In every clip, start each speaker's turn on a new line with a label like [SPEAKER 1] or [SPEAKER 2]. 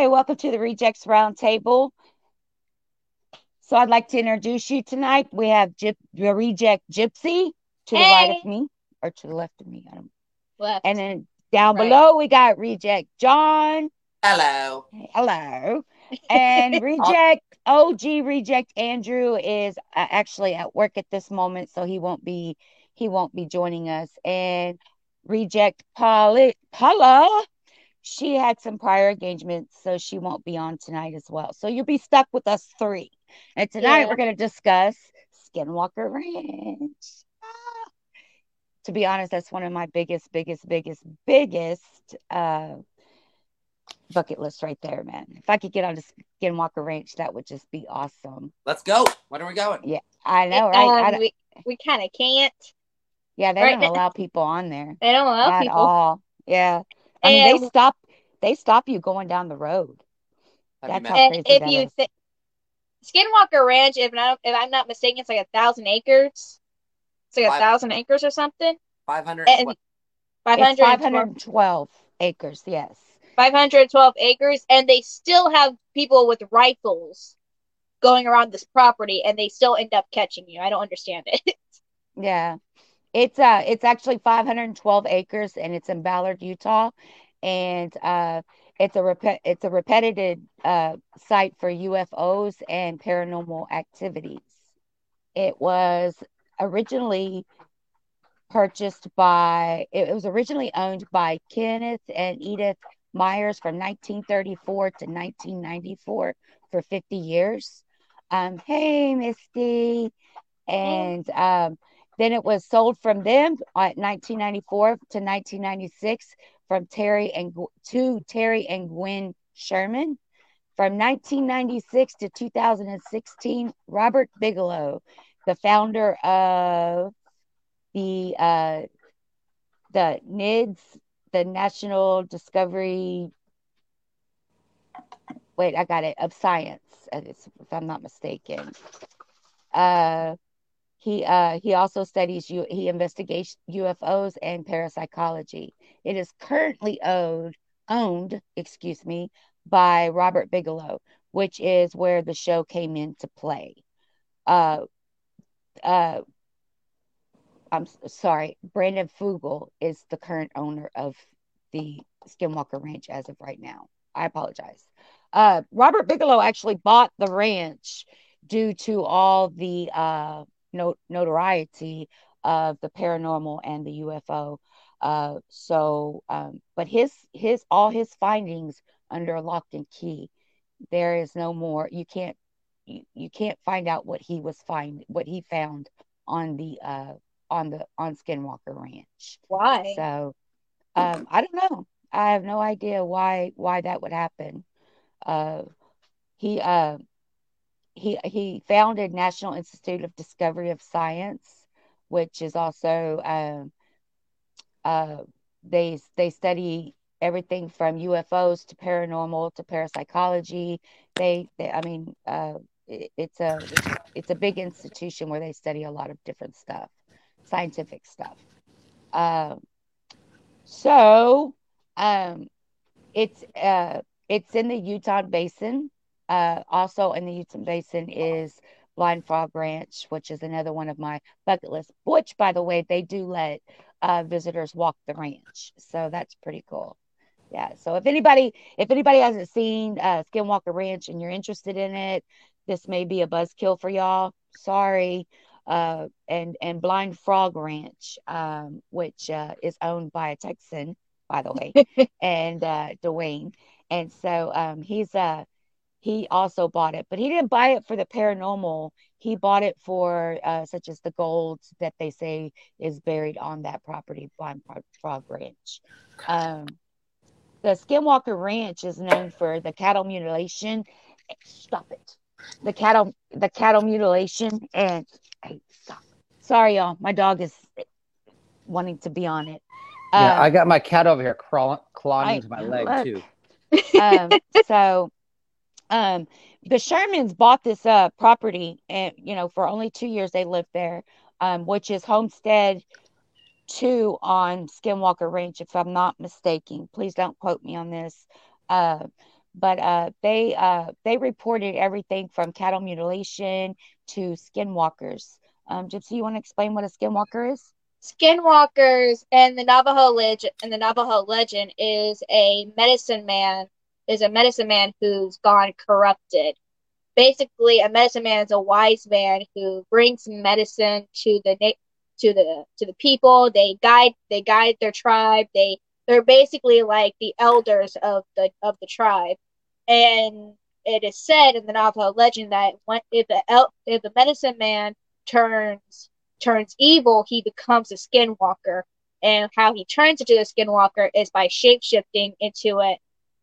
[SPEAKER 1] Hi, welcome to the Rejects Roundtable. So I'd like to introduce you tonight. We have Gyp- the Reject Gypsi to the right of me, or to the left of me. I don't.
[SPEAKER 2] Left.
[SPEAKER 1] And then down
[SPEAKER 2] Right.
[SPEAKER 1] below we got Reject John.
[SPEAKER 3] Hello.
[SPEAKER 1] Hello. And Reject OG Reject Andrew is uh, actually at work at this moment, so he won't be he won't be joining us. And Reject Paula Paula, she had some prior engagements, so she won't be on tonight as well. So you'll be stuck with us three. And tonight
[SPEAKER 2] Yeah.
[SPEAKER 1] we're going to discuss Skinwalker Ranch. Ah. To be honest, that's one of my biggest, biggest, biggest, biggest uh, bucket list right there, man. If I could get on to Skinwalker Ranch, that would just be awesome.
[SPEAKER 3] Let's go. When are we going?
[SPEAKER 1] Yeah, I know, right? I
[SPEAKER 2] Um,
[SPEAKER 1] don't-
[SPEAKER 2] we we kind of can't.
[SPEAKER 1] yeah, they
[SPEAKER 2] right
[SPEAKER 1] don't
[SPEAKER 2] now-
[SPEAKER 1] allow people on there
[SPEAKER 2] They don't allow
[SPEAKER 1] at
[SPEAKER 2] people.
[SPEAKER 1] all. Yeah, I mean, they
[SPEAKER 2] And-
[SPEAKER 1] stop. They stop you going down the road. That's how crazy
[SPEAKER 2] if
[SPEAKER 1] that
[SPEAKER 2] you
[SPEAKER 1] is.
[SPEAKER 2] think Skinwalker Ranch, if not if I'm not mistaken, it's like a thousand acres. It's like a thousand acres or something.
[SPEAKER 3] 500.
[SPEAKER 2] And
[SPEAKER 3] what?
[SPEAKER 2] 500,
[SPEAKER 1] It's 512 acres. Yes.
[SPEAKER 2] 512 acres, and they still have people with rifles going around this property, and they still end up catching you. I don't understand it.
[SPEAKER 1] Yeah. It's uh it's actually 512 acres and it's in Ballard, Utah. And uh it's a rep- it's a repetitive uh site for UFOs and paranormal activities. It was originally purchased by it was originally owned by Kenneth and Edith Myers from 1934 to 1994 for 50 years. Um hey Misty and um then it was sold from them at 1994 to 1996 from Terry and to Terry and Gwen Sherman. From 1996 to 2016, Robert Bigelow, the founder of the uh, the NIDS, the National Discovery. Wait, I got it. Of Science, uh, if I'm not mistaken. Uh, he uh he also studies you he investigates UFOs and parapsychology. It is currently owned owned, excuse me, by Robert Bigelow, which is where the show came into play. Uh uh I'm sorry, Brandon Fugal is the current owner of the Skinwalker Ranch as of right now. I apologize. Uh Robert Bigelow actually bought the ranch due to all the uh no- notoriety of the paranormal and the UFO. Uh, so, um, but his his all his findings under lock and key. There is no more. You can't you, you can't find out what he was find what he found on the uh on the on Skinwalker Ranch.
[SPEAKER 2] Why?
[SPEAKER 1] So, um, I don't know. I have no idea why why that would happen. Uh, he uh he he founded National Institute of Discovery of Science, which is also um uh they they study everything from UFOs to paranormal to parapsychology. They, they I mean uh it, it's a it's a big institution where they study a lot of different stuff, scientific stuff. Um so um it's uh it's in the Utah Basin. Uh, also in the Utah Basin is Blind Frog Ranch, which is another one of my bucket lists. Which, by the way, they do let uh, visitors walk the ranch, so that's pretty cool. Yeah. So if anybody if anybody hasn't seen uh, Skinwalker Ranch and you're interested in it, this may be a buzzkill for y'all. Sorry. Uh, and and Blind Frog Ranch, um, which uh, is owned by a Texan, by the way, and uh, Duane. And so um, he's uh he also bought it, but he didn't buy it for the paranormal. He bought it for uh, such as the gold that they say is buried on that property, Blind Frog, Ranch. Um, the Skinwalker Ranch is known for the cattle mutilation. Stop it. The cattle, the cattle mutilation, and hey, stop. Sorry, y'all. My dog is wanting to be on it.
[SPEAKER 4] Yeah,
[SPEAKER 1] Um,
[SPEAKER 4] I got my cat over here crawling, clawing
[SPEAKER 1] I-
[SPEAKER 4] into my leg
[SPEAKER 1] look.
[SPEAKER 4] too.
[SPEAKER 1] um, so um, the Shermans bought this uh, property, and you know, for only two years they lived there, um, which is Homestead Two on Skinwalker Ranch, if I'm not mistaken. Please don't quote me on this. Uh, but uh, they uh, they reported everything from cattle mutilation to skinwalkers. Um, Gypsi, you want to explain what a skinwalker is?
[SPEAKER 2] Skinwalkers and the Navajo legend and the Navajo legend is a medicine man is a medicine man who's gone corrupted. Basically, a medicine man is a wise man who brings medicine to the to the to the people. They guide they guide their tribe. They they're basically like the elders of the of the tribe. And it is said in the Navajo legend that when, if the el- if the medicine man turns turns evil, he becomes a skinwalker. And how he turns into a skinwalker is by shapeshifting into it,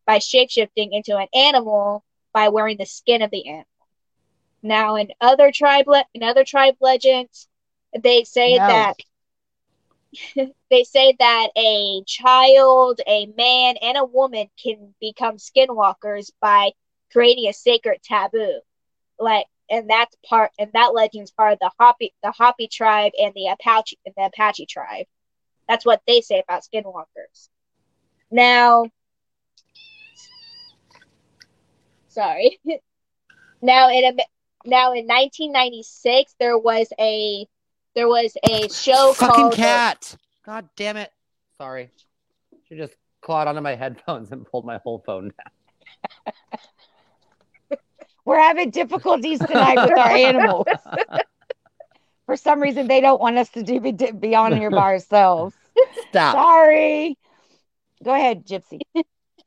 [SPEAKER 2] by shapeshifting into an animal by wearing the skin of the animal. Now, in other tribe le- in other tribe legends, they say no. that they say that a child, a man, and a woman can become skinwalkers by creating a sacred taboo. Like and that's part and that legend's part of the Hopi the Hopi tribe and the Apache and the Apache tribe. That's what they say about skinwalkers. Now sorry. now in a now in 1996 there was a there was a show
[SPEAKER 4] Fucking
[SPEAKER 2] called uh,
[SPEAKER 4] cat. God damn it. Sorry. She just clawed onto my headphones and pulled my whole phone down.
[SPEAKER 1] We're having difficulties tonight with our animals. For some reason, they don't want us to do be, be on here by ourselves.
[SPEAKER 4] Stop.
[SPEAKER 1] Sorry. Go ahead, Gypsi.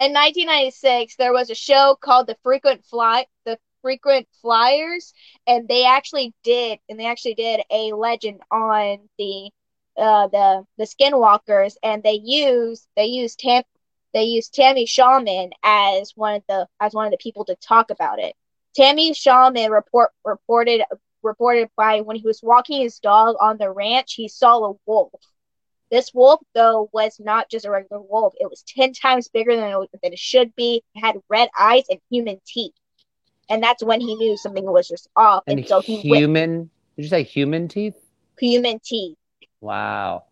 [SPEAKER 2] In 1996, there was a show called The Frequent Fly, The Frequent Flyers, and they actually did, and they actually did a legend on the, uh, the the Skinwalkers, and they used they used Tam, they used Tammy Shaman as one of the as one of the people to talk about it. Tammy Shaman report reported reported by when he was walking his dog on the ranch, he saw a wolf. This wolf, though, was not just a regular wolf. It was ten times bigger than it, than it should be. It had red eyes and human teeth, and that's when he knew something was just off.
[SPEAKER 4] And, and so he human. Went, did you say human teeth?
[SPEAKER 2] Human teeth.
[SPEAKER 4] Wow.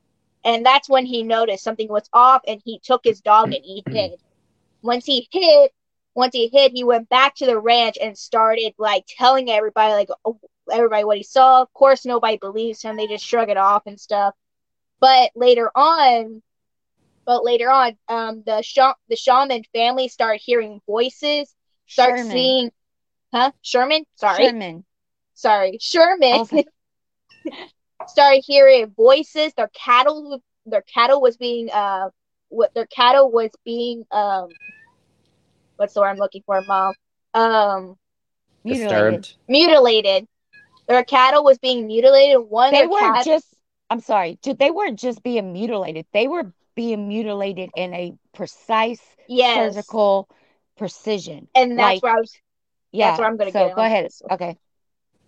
[SPEAKER 2] And that's when he noticed something was off, and he took his dog and he hid. Once he hid, once he hid, he went back to the ranch and started like telling everybody, like oh, everybody what he saw. Of course, nobody believes him; they just shrug it off and stuff. But later on, but later on, um, the sh- the shaman family start hearing voices, start Sherman. seeing, huh? Sherman, sorry,
[SPEAKER 1] Sherman,
[SPEAKER 2] sorry, Sherman. started hearing voices. Their cattle, their cattle was being, uh, what their cattle was being, um, what's the word I'm looking for, mom? Um,
[SPEAKER 1] mutilated.
[SPEAKER 2] Mutilated. Their cattle was being mutilated. One
[SPEAKER 1] they weren't
[SPEAKER 2] cat-
[SPEAKER 1] just. I'm sorry. They weren't just being mutilated. They were being mutilated in a precise yes. surgical precision.
[SPEAKER 2] And that's like, where I was. Yeah. That's where I'm going to
[SPEAKER 1] so go ahead. Okay.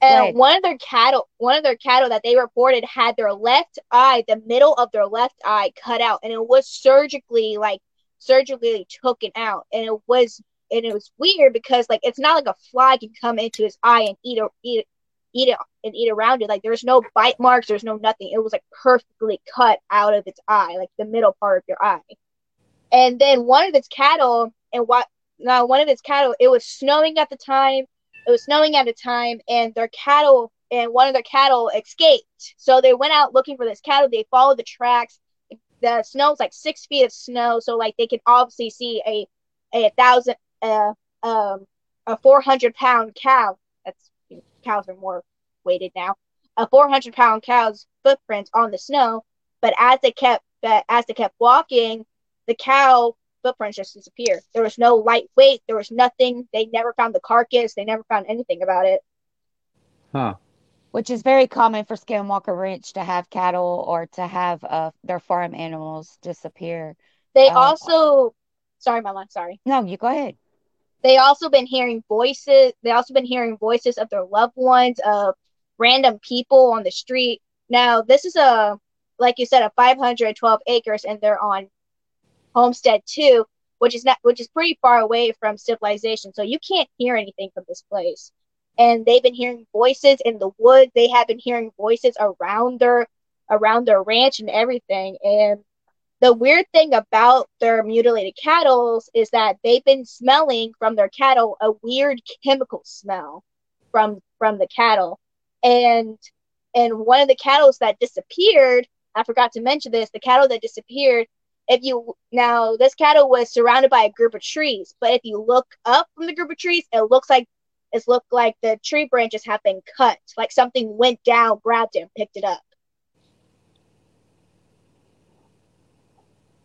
[SPEAKER 2] And one of their cattle, one of their cattle that they reported had their left eye, the middle of their left eye cut out, and it was surgically like surgically taken out, and it was and it was weird because like it's not like a fly can come into his eye and eat it, eat it, eat it and eat around it. Like there's no bite marks, there's no nothing. It was like perfectly cut out of its eye, like the middle part of your eye. And then one of its cattle, and what now one of its cattle, it was snowing at the time. It was snowing at the time, and their cattle and one of their cattle escaped. So they went out looking for this cattle. They followed the tracks the snow is like six feet of snow, so like they can obviously see a a thousand uh um a four hundred pound cow. That's cows are more weighted now. A four hundred pound cow's footprints on the snow, but as they kept but as they kept walking, the cow footprints just disappeared. There was no light weight. There was nothing. They never found the carcass. They never found anything about it.
[SPEAKER 4] Huh
[SPEAKER 1] which is very common for Skinwalker Ranch to have cattle or to have uh, their farm animals disappear.
[SPEAKER 2] They uh, also, sorry, my Mama, sorry.
[SPEAKER 1] No, you go ahead.
[SPEAKER 2] They also been hearing voices. They also been hearing voices of their loved ones, of random people on the street. Now, this is a, like you said, a 512 acres, and they're on Homestead 2, which is not, which is pretty far away from civilization. So you can't hear anything from this place and they've been hearing voices in the woods. They have been hearing voices around their around their ranch and everything. And the weird thing about their mutilated cattle is that they've been smelling from their cattle a weird chemical smell from from the cattle. And and one of the cattle that disappeared i forgot to mention this the cattle that disappeared if you now this cattle was surrounded by a group of trees but if you look up from the group of trees it looks like it looked like the tree branches have been cut like something went down grabbed it and picked it up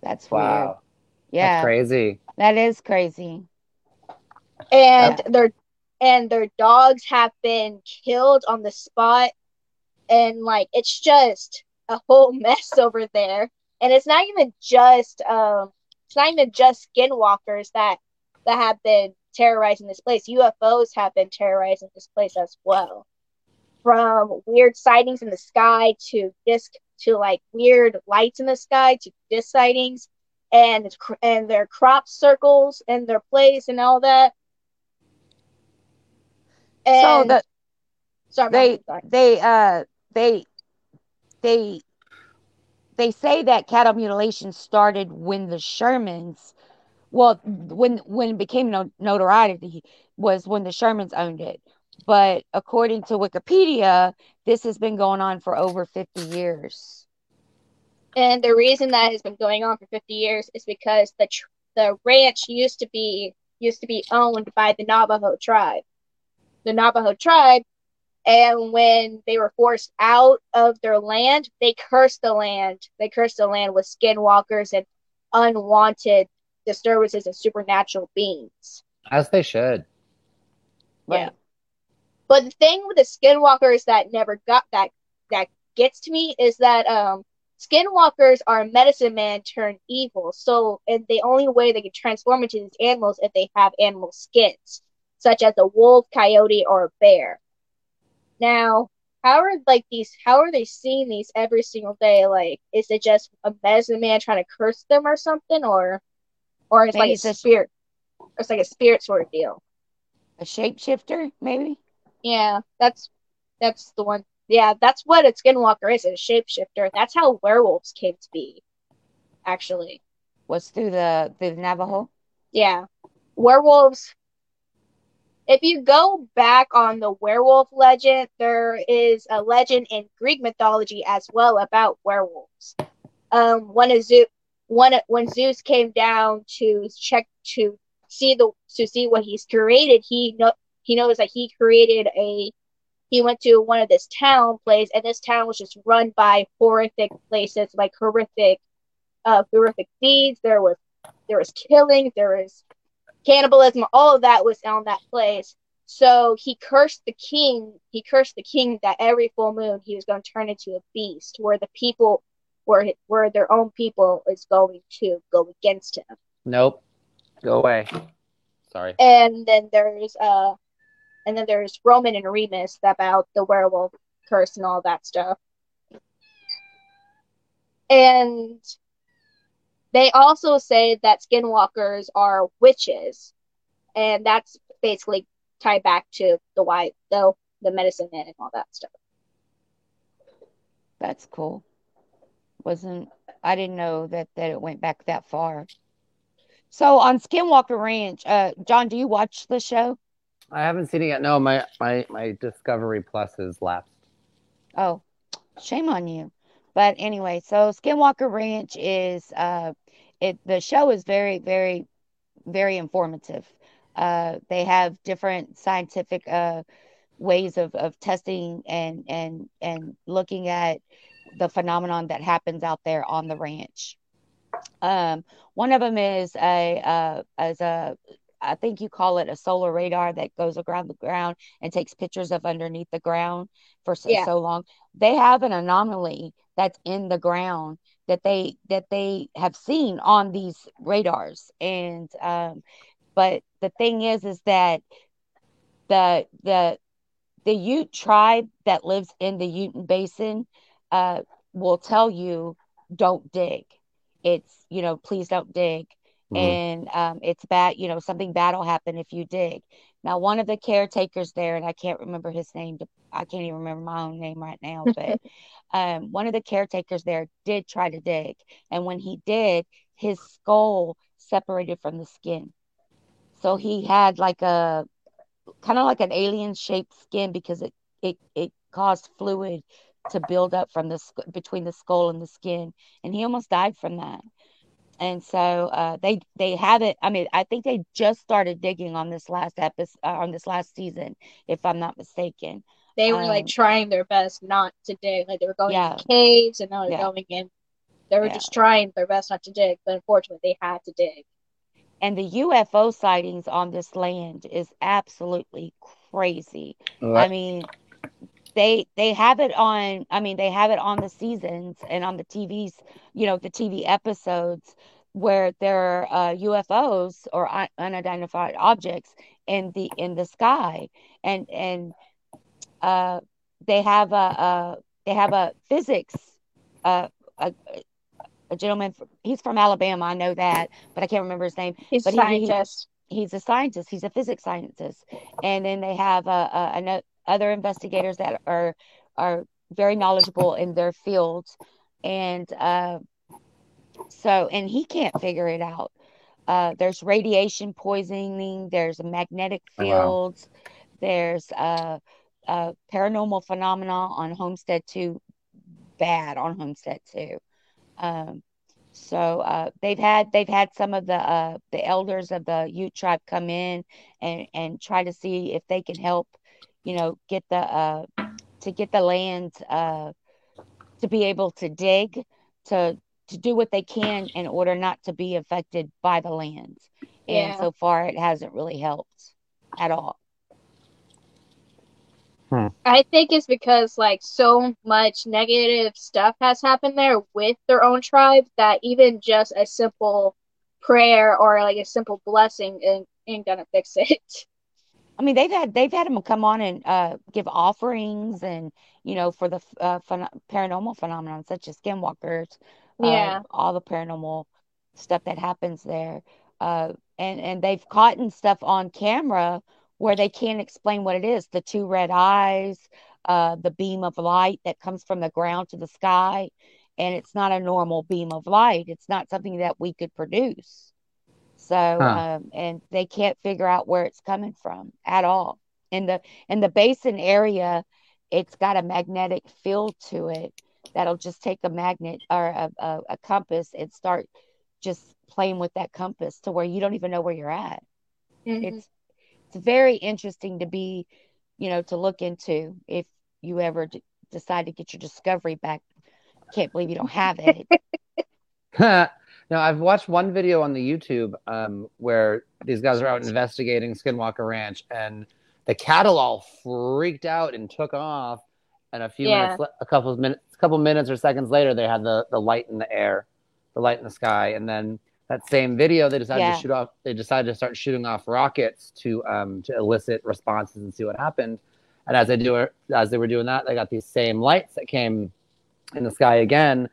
[SPEAKER 1] That's
[SPEAKER 4] Wow.
[SPEAKER 1] weird. Yeah,
[SPEAKER 4] That's crazy.
[SPEAKER 1] that is crazy.
[SPEAKER 2] and their and their dogs have been killed on the spot and like it's just a whole mess over there and it's not even just um it's not even just skinwalkers that that have been terrorizing this place ufos have been terrorizing this place as well from weird sightings in the sky to disc to like weird lights in the sky to disc sightings and and their crop circles and their place and all that
[SPEAKER 1] So the
[SPEAKER 2] sorry,
[SPEAKER 1] they
[SPEAKER 2] sorry.
[SPEAKER 1] they uh they they they say that cattle mutilation started when the Shermans, well, when when it became no, notoriety was when the Shermans owned it. But according to Wikipedia, this has been going on for over 50 years.
[SPEAKER 2] And the reason that has been going on for 50 years is because the tr- the ranch used to be used to be owned by the Navajo tribe. The Navajo tribe, and when they were forced out of their land, they cursed the land. They cursed the land with skinwalkers and unwanted disturbances and supernatural beings.
[SPEAKER 4] As they should.
[SPEAKER 2] Yeah. But the thing with the skinwalkers that never got that that gets to me is that um skinwalkers are medicine man turned evil. So and the only way they can transform into these animals if they have animal skins, such as a wolf, coyote, or a bear. Now, how are like these how are they seeing these every single day? Like is it just a medicine man trying to curse them or something or or it's
[SPEAKER 1] Maybe
[SPEAKER 2] like
[SPEAKER 1] it's
[SPEAKER 2] a
[SPEAKER 1] a-
[SPEAKER 2] spirit it's like a spirit sort of deal.
[SPEAKER 1] A shapeshifter, maybe?
[SPEAKER 2] Yeah, that's that's the one. Yeah, that's what a skinwalker is, a shapeshifter. That's how werewolves came to be, actually.
[SPEAKER 1] Was through the through the Navajo?
[SPEAKER 2] Yeah. Werewolves. If you go back on the werewolf legend, there is a legend in Greek mythology as well about werewolves. Um, when a Zeus, when when Zeus came down to check to see the to see what he's created, he know he knows that he created a. He went to one of this town place, and this town was just run by horrific places, like horrific, uh, horrific deeds. There was there was killing, there was cannibalism, all of that was on that place. So he cursed the king. He cursed the king that every full moon he was going to turn into a beast, where the people, where where their own people is going to go against him.
[SPEAKER 4] Nope. Go away. Sorry.
[SPEAKER 2] And then there's uh, and then there's Roman and Remus about the werewolf curse and all that stuff. And they also say that skinwalkers are witches, and that's basically tied back to the white, the the medicine man and all that stuff.
[SPEAKER 1] That's cool. Wasn't I didn't know that that it went back that far. So on Skinwalker Ranch, uh, John, do you watch the show?
[SPEAKER 4] I haven't seen it yet. No, my my my Discovery Plus is lapsed.
[SPEAKER 1] Oh, shame on you. But anyway, so Skinwalker Ranch is uh it the show is very, very, very informative. Uh they have different scientific uh ways of, of testing and and and looking at the phenomenon that happens out there on the ranch. Um one of them is a uh as a I think you call it a solar radar that goes around the ground and takes pictures of underneath the ground for so,
[SPEAKER 2] Yeah.
[SPEAKER 1] so long. They have an anomaly that's in the ground that they that they have seen on these radars. And um, but the thing is, is that the the the Ute tribe that lives in the Ute Basin uh, will tell you don't dig. It's you know please don't dig.
[SPEAKER 4] Mhm.
[SPEAKER 1] and um, it's bad. You know, something bad will happen if you dig. Now, one of the caretakers there, and I can't remember his name. I can't even remember my own name right now, but um, one of the caretakers there did try to dig, and when he did, his skull separated from the skin, so he had like a kind of like an alien shaped skin because it it it caused fluid to build up from the between the skull and the skin, and he almost died from that. And so uh, they they haven't. I mean, I think they just started digging on this last episode uh, on this last season, if I'm not mistaken.
[SPEAKER 2] They were like
[SPEAKER 1] Um,
[SPEAKER 2] trying their best not to dig. Like they were going
[SPEAKER 1] Yeah.
[SPEAKER 2] in caves and now they're
[SPEAKER 1] Yeah.
[SPEAKER 2] going in. They were
[SPEAKER 1] Yeah.
[SPEAKER 2] just trying their best not to dig, but unfortunately they had to dig.
[SPEAKER 1] And the UFO sightings on this land is absolutely crazy. I mean, they they have it on. I mean, they have it on the seasons and on the TVs. You know, the TV episodes where there are uh, UFOs or un- unidentified objects in the in the sky, and and uh, they have a, a they have a physics uh, a a gentleman. He's from Alabama. I know that, but I can't remember his name
[SPEAKER 2] He's a
[SPEAKER 1] But he- he-
[SPEAKER 2] scientist.
[SPEAKER 1] he's a scientist. He's a physics scientist, and then they have a, uh, ano- other investigators that are are very knowledgeable in their fields, and uh, so and he can't figure it out. Uh, there's radiation poisoning. There's magnetic
[SPEAKER 4] Oh, wow.
[SPEAKER 1] fields. There's uh, uh, paranormal phenomena on Homestead Two, bad on Homestead Two. Um, so uh, they've had they've had some of the uh, the elders of the Ute tribe come in and and try to see if they can help, you know, get the uh, to get the land uh, to be able to dig to to do what they can in order not to be affected by the land. And so far, it hasn't really helped at all.
[SPEAKER 2] I think it's because like so much negative stuff has happened there with their own tribe that even just a simple prayer or like a simple blessing ain't, ain't gonna fix it.
[SPEAKER 1] I mean, they've had they've had them come on and uh, give offerings and you know for the uh, phen- paranormal phenomenon such as skinwalkers, uh,
[SPEAKER 2] Yeah.
[SPEAKER 1] all the paranormal stuff that happens there, uh, and and they've caught and stuff on camera where they can't explain what it is. The two red eyes, uh, the beam of light that comes from the ground to the sky, and it's not a normal beam of light. It's not something that we could produce. So,
[SPEAKER 4] Huh.
[SPEAKER 1] um, and they can't figure out where it's coming from at all. In the in the basin area, it's got a magnetic field to it that'll just take a magnet or a, a, a compass and start just playing with that compass to where you don't even know where you're at.
[SPEAKER 2] Mhm.
[SPEAKER 1] It's it's very interesting to be, you know, to look into if you ever d- decide to get your discovery back. Can't believe you don't have it.
[SPEAKER 4] now I've watched one video on the YouTube um, where these guys are out investigating Skinwalker Ranch, and the cattle all freaked out and took off. And a few
[SPEAKER 2] Yeah.
[SPEAKER 4] minutes, a couple of minutes, a couple minutes or seconds later, they had the the light in the air, the light in the sky, and then that same video they decided
[SPEAKER 1] Yeah.
[SPEAKER 4] to shoot off. They decided to start shooting off rockets to um, to elicit responses and see what happened. And as they do it, as they were doing that, they got these same lights that came in the sky again.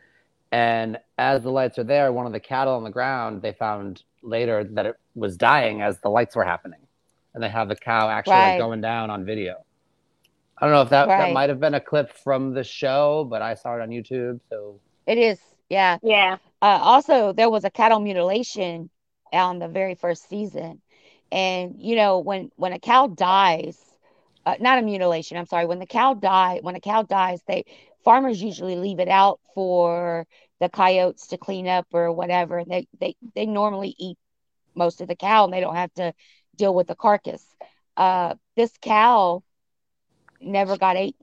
[SPEAKER 4] And as the lights are there, one of the cattle on the ground, they found later that it was dying as the lights were happening. And they have the cow actually like, going down on video. I don't know if that, that might have been a clip from the show, but I saw it on YouTube. So
[SPEAKER 1] It is, yeah.
[SPEAKER 2] Yeah.
[SPEAKER 1] Uh, also, there was a cattle mutilation on the very first season, and you know when when a cow dies, uh, not a mutilation. I'm sorry. When the cow die, when a cow dies, they farmers usually leave it out for the coyotes to clean up or whatever. They they they normally eat most of the cow, and they don't have to deal with the carcass. Uh, this cow never got ate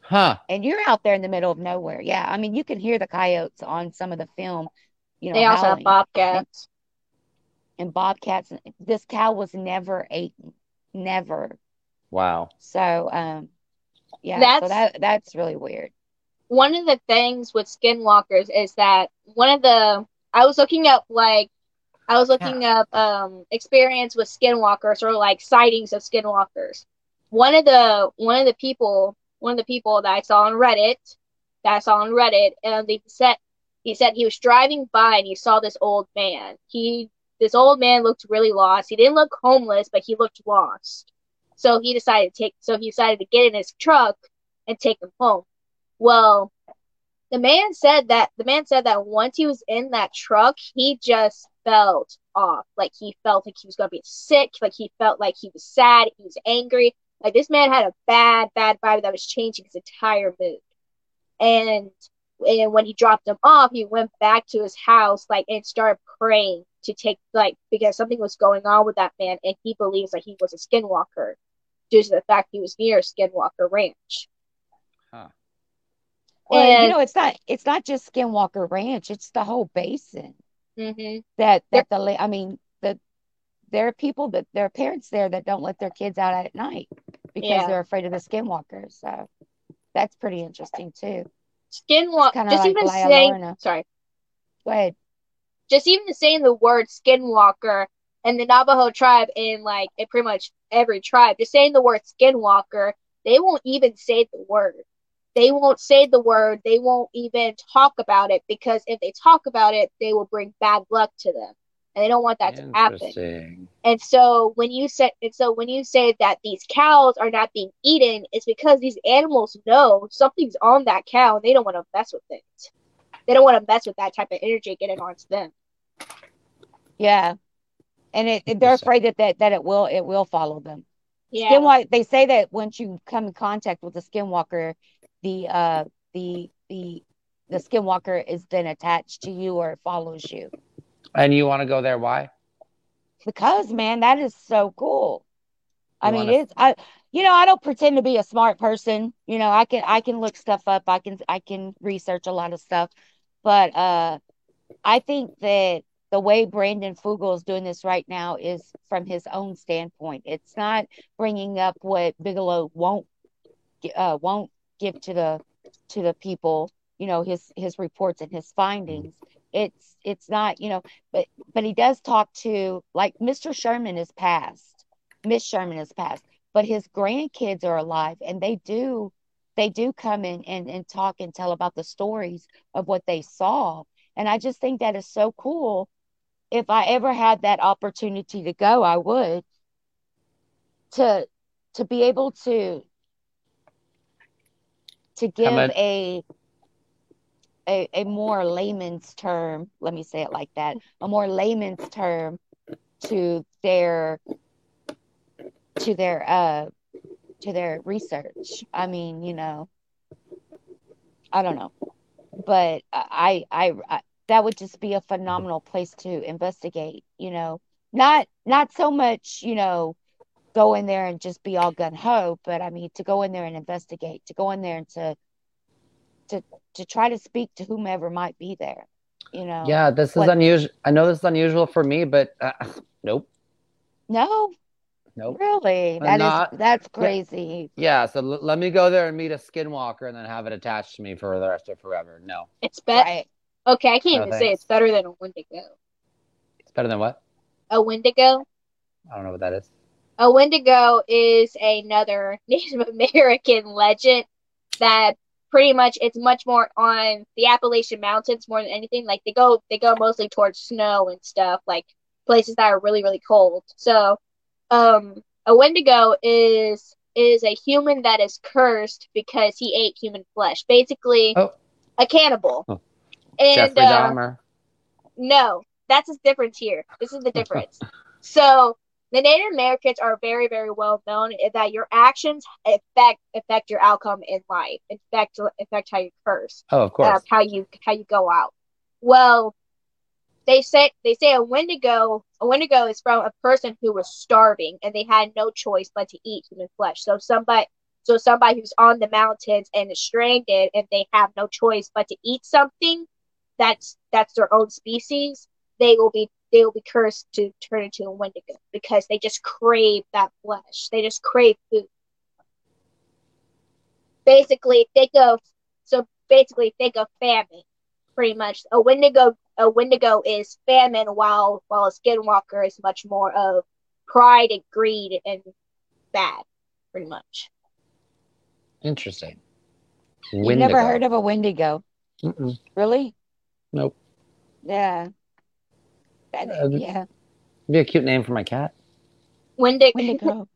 [SPEAKER 4] huh.
[SPEAKER 1] and you're out there in the middle of nowhere. Yeah, I mean, you can hear the coyotes on some of the film. You know,
[SPEAKER 2] They also have
[SPEAKER 1] howling.
[SPEAKER 2] bobcats.
[SPEAKER 1] and bobcats. This cow was never eaten, never.
[SPEAKER 4] Wow.
[SPEAKER 1] So, um, yeah, so
[SPEAKER 2] That's-
[SPEAKER 1] that that's really weird.
[SPEAKER 2] one of the things with skinwalkers is that one of the I was looking up like I was looking up um experience with skinwalkers or like sightings of skinwalkers. One of the one of the people one of the people that I saw on Reddit that I saw on Reddit and they said He said he was driving by and he saw this old man. He this old man looked really lost. He didn't look homeless, but he looked lost. So he decided to take so he decided to get in his truck and take him home. Well, the man said that the man said that once he was in that truck, he just felt off. Like he felt like he was gonna be sick, like he felt like he was sad, he was angry. Like this man had a bad, bad vibe that was changing his entire mood. And and when he dropped him off, he went back to his house like and started praying to take like because something was going on with that man and he believes that he was a skinwalker due to the fact he was near Skinwalker Ranch.
[SPEAKER 4] Huh.
[SPEAKER 1] Well,
[SPEAKER 2] And-
[SPEAKER 1] you know, it's not it's not just Skinwalker Ranch; it's the whole basin.
[SPEAKER 2] Mm-hmm.
[SPEAKER 1] That that the I mean, the there are people that there are parents there that don't let their kids out at night because
[SPEAKER 2] Yeah.
[SPEAKER 1] they're afraid of the Skinwalkers. So that's pretty interesting too.
[SPEAKER 2] Skinwalker. Just
[SPEAKER 1] like
[SPEAKER 2] even saying,
[SPEAKER 1] Llorona.
[SPEAKER 2] sorry,
[SPEAKER 1] Go ahead.
[SPEAKER 2] just even saying the word Skinwalker and the Navajo tribe in like in pretty much every tribe, just saying the word Skinwalker, they won't even say the word. They won't say the word. They won't even talk about it because if they talk about it, they will bring bad luck to them, and they don't want that to happen. And so when you say and so when you say that these cows are not being eaten, it's because these animals know something's on that cow and they don't want to mess with it. They don't want to mess with that type of energy getting onto them.
[SPEAKER 1] Yeah, and it, it- they're afraid that, that that it will it will follow them.
[SPEAKER 2] Yeah.
[SPEAKER 1] Skinwalker. They say that once you come in contact with the skinwalker, the uh the the the skinwalker is then attached to you or follows you.
[SPEAKER 4] And you want to go there? Why?
[SPEAKER 1] Because man, that is so cool. I mean,
[SPEAKER 4] wanna-
[SPEAKER 1] it's I you know, I don't pretend to be a smart person. You know, I can I can look stuff up. I can I can research a lot of stuff. But uh I think that the way Brandon Fugal is doing this right now is from his own standpoint. It's not bringing up what Bigelow won't uh won't give to the to the people, you know, his his reports and his findings. It's it's not, you know, but but he does talk to like Mr. Sherman is passed. Miss Sherman is passed, but his grandkids are alive and they do they do come in and, and talk and tell about the stories of what they saw. And I just think that is so cool. If I ever had that opportunity to go, I would to to be able to to give a a, a more layman's term, let me say it like that, a more layman's term to their to their uh to their research. I mean, you know, I don't know, but I I, I that would just be a phenomenal place to investigate. You know, not not so much you know go in there and just be all gun ho, but I mean to go in there and investigate, to go in there and to to to try to speak to whomever might be there. You know,
[SPEAKER 4] Yeah, this is
[SPEAKER 1] What-
[SPEAKER 4] unusual. I know this is unusual for me, but uh, nope,
[SPEAKER 1] no,
[SPEAKER 4] nope.
[SPEAKER 1] really,
[SPEAKER 4] I'm
[SPEAKER 1] that is
[SPEAKER 4] not-
[SPEAKER 1] that's crazy.
[SPEAKER 4] Yeah, so l- let me go there and meet a skinwalker and then have it attached to me for the rest of forever. No,
[SPEAKER 2] It's better.
[SPEAKER 1] Right.
[SPEAKER 2] Okay, I can't
[SPEAKER 4] No,
[SPEAKER 2] even say it's better than a Wendigo.
[SPEAKER 4] it's better than what?
[SPEAKER 2] A Wendigo?
[SPEAKER 4] I don't know what that is.
[SPEAKER 2] A Wendigo is another Native American legend that pretty much it's much more on the Appalachian Mountains more than anything. Like they go they go mostly towards snow and stuff, like places that are really, really cold. So um a Wendigo is is a human that is cursed because he ate human flesh. Basically
[SPEAKER 4] Oh.
[SPEAKER 2] a cannibal.
[SPEAKER 4] Oh.
[SPEAKER 2] And
[SPEAKER 4] Jeffrey
[SPEAKER 2] uh,
[SPEAKER 4] Dahmer.
[SPEAKER 2] no, that's the difference here. This is the difference. so the Native Americans are very, very well known that your actions affect affect your outcome in life, affect affect how you curse,
[SPEAKER 4] Oh, of
[SPEAKER 2] uh,
[SPEAKER 4] course.
[SPEAKER 2] how you how you go out. Well, they say they say a Wendigo a Wendigo is from a person who was starving and they had no choice but to eat human flesh. So somebody so somebody who's on the mountains and is stranded and they have no choice but to eat something that's that's their own species, they will be they will be cursed to turn into a Wendigo because they just crave that flesh. They just crave food. Basically, think of so basically think of famine. Pretty much, a Wendigo a Wendigo is famine, while while a Skinwalker is much more of pride and greed and bad. Pretty much.
[SPEAKER 4] Interesting.
[SPEAKER 1] You've never heard of a Wendigo,
[SPEAKER 4] Mm-mm.
[SPEAKER 1] really?
[SPEAKER 4] Nope.
[SPEAKER 1] Yeah. That-
[SPEAKER 4] Uh,
[SPEAKER 1] yeah.
[SPEAKER 4] Be a cute name for my cat.
[SPEAKER 2] Wendig-
[SPEAKER 1] Wendigo.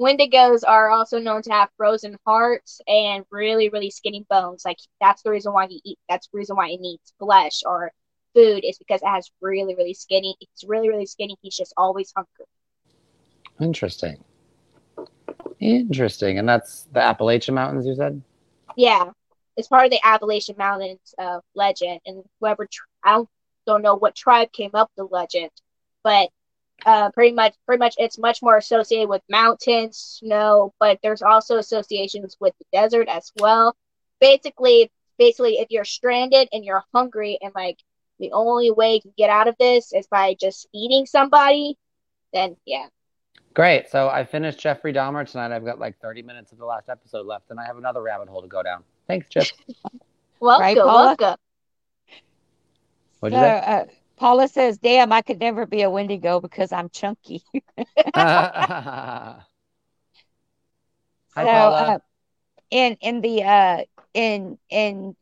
[SPEAKER 2] Wendigos are also known to have frozen hearts and really, really skinny bones. Like that's the reason why he eat. That's the reason why he needs flesh or food is because it has really, really skinny. It's really, really skinny. He's just always hungry.
[SPEAKER 4] Interesting. Interesting. And that's the Appalachian Mountains, you said?
[SPEAKER 2] Yeah, it's part of the Appalachian Mountains uh, legend. And whoever tr- I don't don't know what tribe came up the legend, but uh, pretty much, pretty much, it's much more associated with mountains, snow. But there's also associations with the desert as well. Basically, basically, if you're stranded and you're hungry, and like the only way you can get out of this is by just eating somebody, then yeah.
[SPEAKER 4] Great. So I finished Jeffrey Dahmer tonight. I've got like 30 minutes of the last episode left, and I have another rabbit hole to go down. Thanks, Chip.
[SPEAKER 2] Welcome,
[SPEAKER 1] Right,
[SPEAKER 2] welcome.
[SPEAKER 4] What'd
[SPEAKER 1] So,
[SPEAKER 4] you say?
[SPEAKER 1] uh, Paula says, "Damn, I could never be a Wendigo because I'm chunky."
[SPEAKER 4] Hi,
[SPEAKER 1] so, uh, in in the uh in in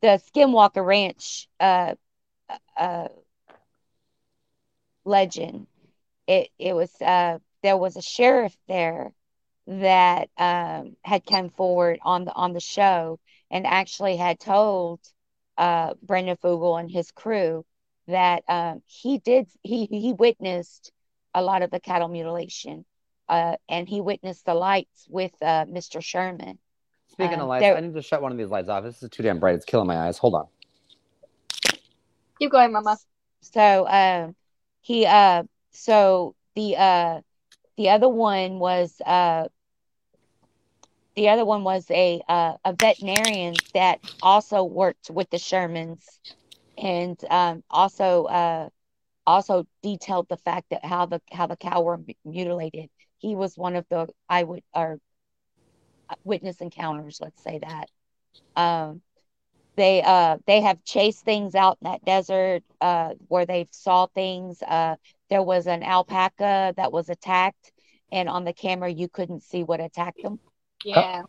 [SPEAKER 1] the Skinwalker Ranch uh uh legend, it it was uh there was a sheriff there that um had come forward on the on the show and actually had told uh Brendan Fugal and his crew that um he did he he witnessed a lot of the cattle mutilation uh and he witnessed the lights with uh Mr. Sherman
[SPEAKER 4] Speaking
[SPEAKER 1] um,
[SPEAKER 4] of lights,
[SPEAKER 1] there-
[SPEAKER 4] I need to shut one of these lights off. This is too damn bright. It's killing my eyes. Hold on.
[SPEAKER 2] Keep going, Mama.
[SPEAKER 1] So um he uh so the uh the other one was uh the other one was a uh, a veterinarian that also worked with the Shermans and um also uh also detailed the fact that how the how the cow were mutilated. He was one of the I would or witness encounters, let's say that. Um they uh they have chased things out in that desert uh where they've saw things uh there was an alpaca that was attacked and on the camera you couldn't see what attacked them
[SPEAKER 2] Yeah.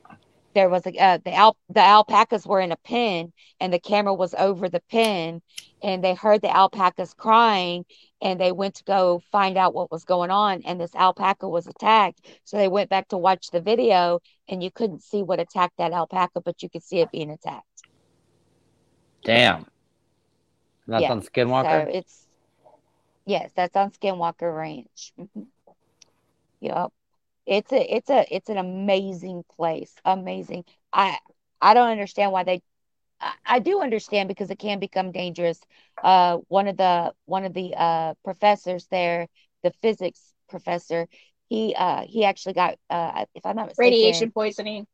[SPEAKER 1] there was a uh, the al the alpacas were in a pen and the camera was over the pen and they heard the alpacas crying and they went to go find out what was going on and this alpaca was attacked so they went back to watch the video and you couldn't see what attacked that alpaca but you could see it being attacked
[SPEAKER 4] Damn. That's
[SPEAKER 1] Yeah,
[SPEAKER 4] on Skinwalker?
[SPEAKER 1] So it's yes, that's on Skinwalker Ranch. Mhm. Yep. It's a it's a it's an amazing place. Amazing. I I don't understand why they I, I do understand because it can become dangerous. Uh one of the one of the uh professors there, the physics professor, he uh he actually got uh if I'm not mistaken
[SPEAKER 2] Radiation poisoning.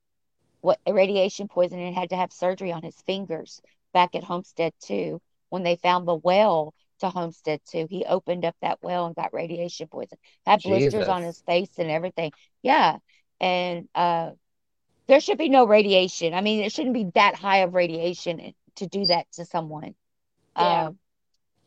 [SPEAKER 1] what radiation poisoning and had to have surgery on his fingers back at Homestead too. When they found the well to Homestead too, he opened up that well and got radiation poison. Had blisters on his face and everything. Yeah, and uh, there should be no radiation. I mean, it shouldn't be that high of radiation to do that to someone.
[SPEAKER 2] Yeah.
[SPEAKER 1] Um,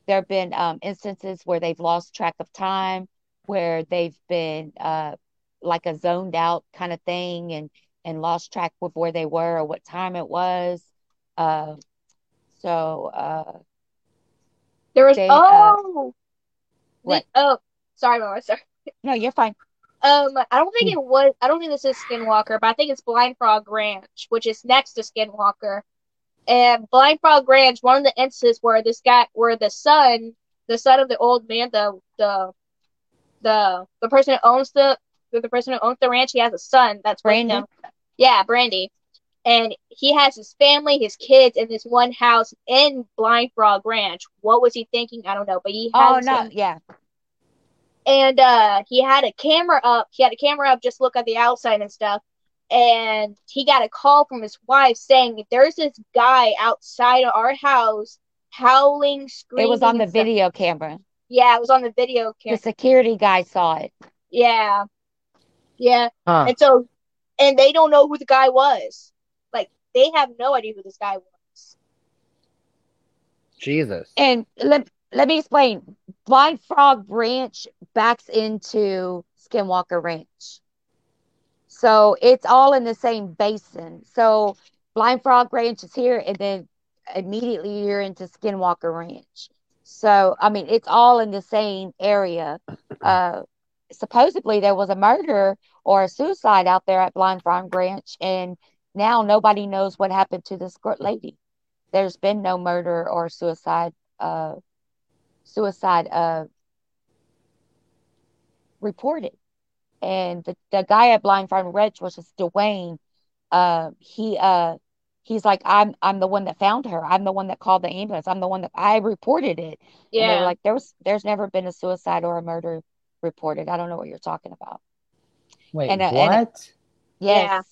[SPEAKER 1] there have been um, instances where they've lost track of time, where they've been uh, like a zoned out kind of thing, and and lost track of where they were or what time it was. Uh, so uh,
[SPEAKER 2] There was oh
[SPEAKER 1] what?
[SPEAKER 2] The- oh sorry, Mama. Sorry.
[SPEAKER 1] no, you're fine.
[SPEAKER 2] Um, I don't think it was. I don't think this is Skinwalker, but I think it's Blind Frog Ranch, which is next to Skinwalker. And Blind Frog Ranch, one of the instances where this guy, where the son, the son of the old man, the the the the person who owns the the person who owns the ranch, he has a son that's
[SPEAKER 1] Brandy?
[SPEAKER 2] Yeah, Brandy. And he has his family, his kids in this one house in Blind Frog Ranch. What was he thinking? I don't know, but he has
[SPEAKER 1] Oh no,
[SPEAKER 2] own-
[SPEAKER 1] yeah,
[SPEAKER 2] and uh he had a camera up he had a camera up just look at the outside and stuff and he got a call from his wife saying there's this guy outside of our house howling screaming
[SPEAKER 1] it was on the
[SPEAKER 2] stuff."
[SPEAKER 1] video camera.
[SPEAKER 2] yeah it was on the video camera.
[SPEAKER 1] The security guy saw it.
[SPEAKER 2] yeah yeah
[SPEAKER 4] Huh.
[SPEAKER 2] and so and they don't know who the guy was like they have no idea who this guy was
[SPEAKER 4] Jesus.
[SPEAKER 1] And let let me explain. Blind Frog Ranch backs into Skinwalker Ranch. So it's all in the same basin. So Blind Frog Ranch is here, and then immediately you're into Skinwalker Ranch. So I mean, it's all in the same area. Uh, supposedly there was a murder or a suicide out there at Blind Frog Ranch, and now nobody knows what happened to this lady. There's been no murder or suicide, uh, suicide uh, reported. And the, the guy at Blind Frog Ranch was just Duane. Uh, he uh, he's like, I'm I'm the one that found her. I'm the one that called the ambulance. I'm the one that I reported it. Yeah. like, there was there's never been a suicide or a murder reported. I don't know what you're talking about.
[SPEAKER 4] Wait, and, uh, what? And,
[SPEAKER 1] yes. Yeah.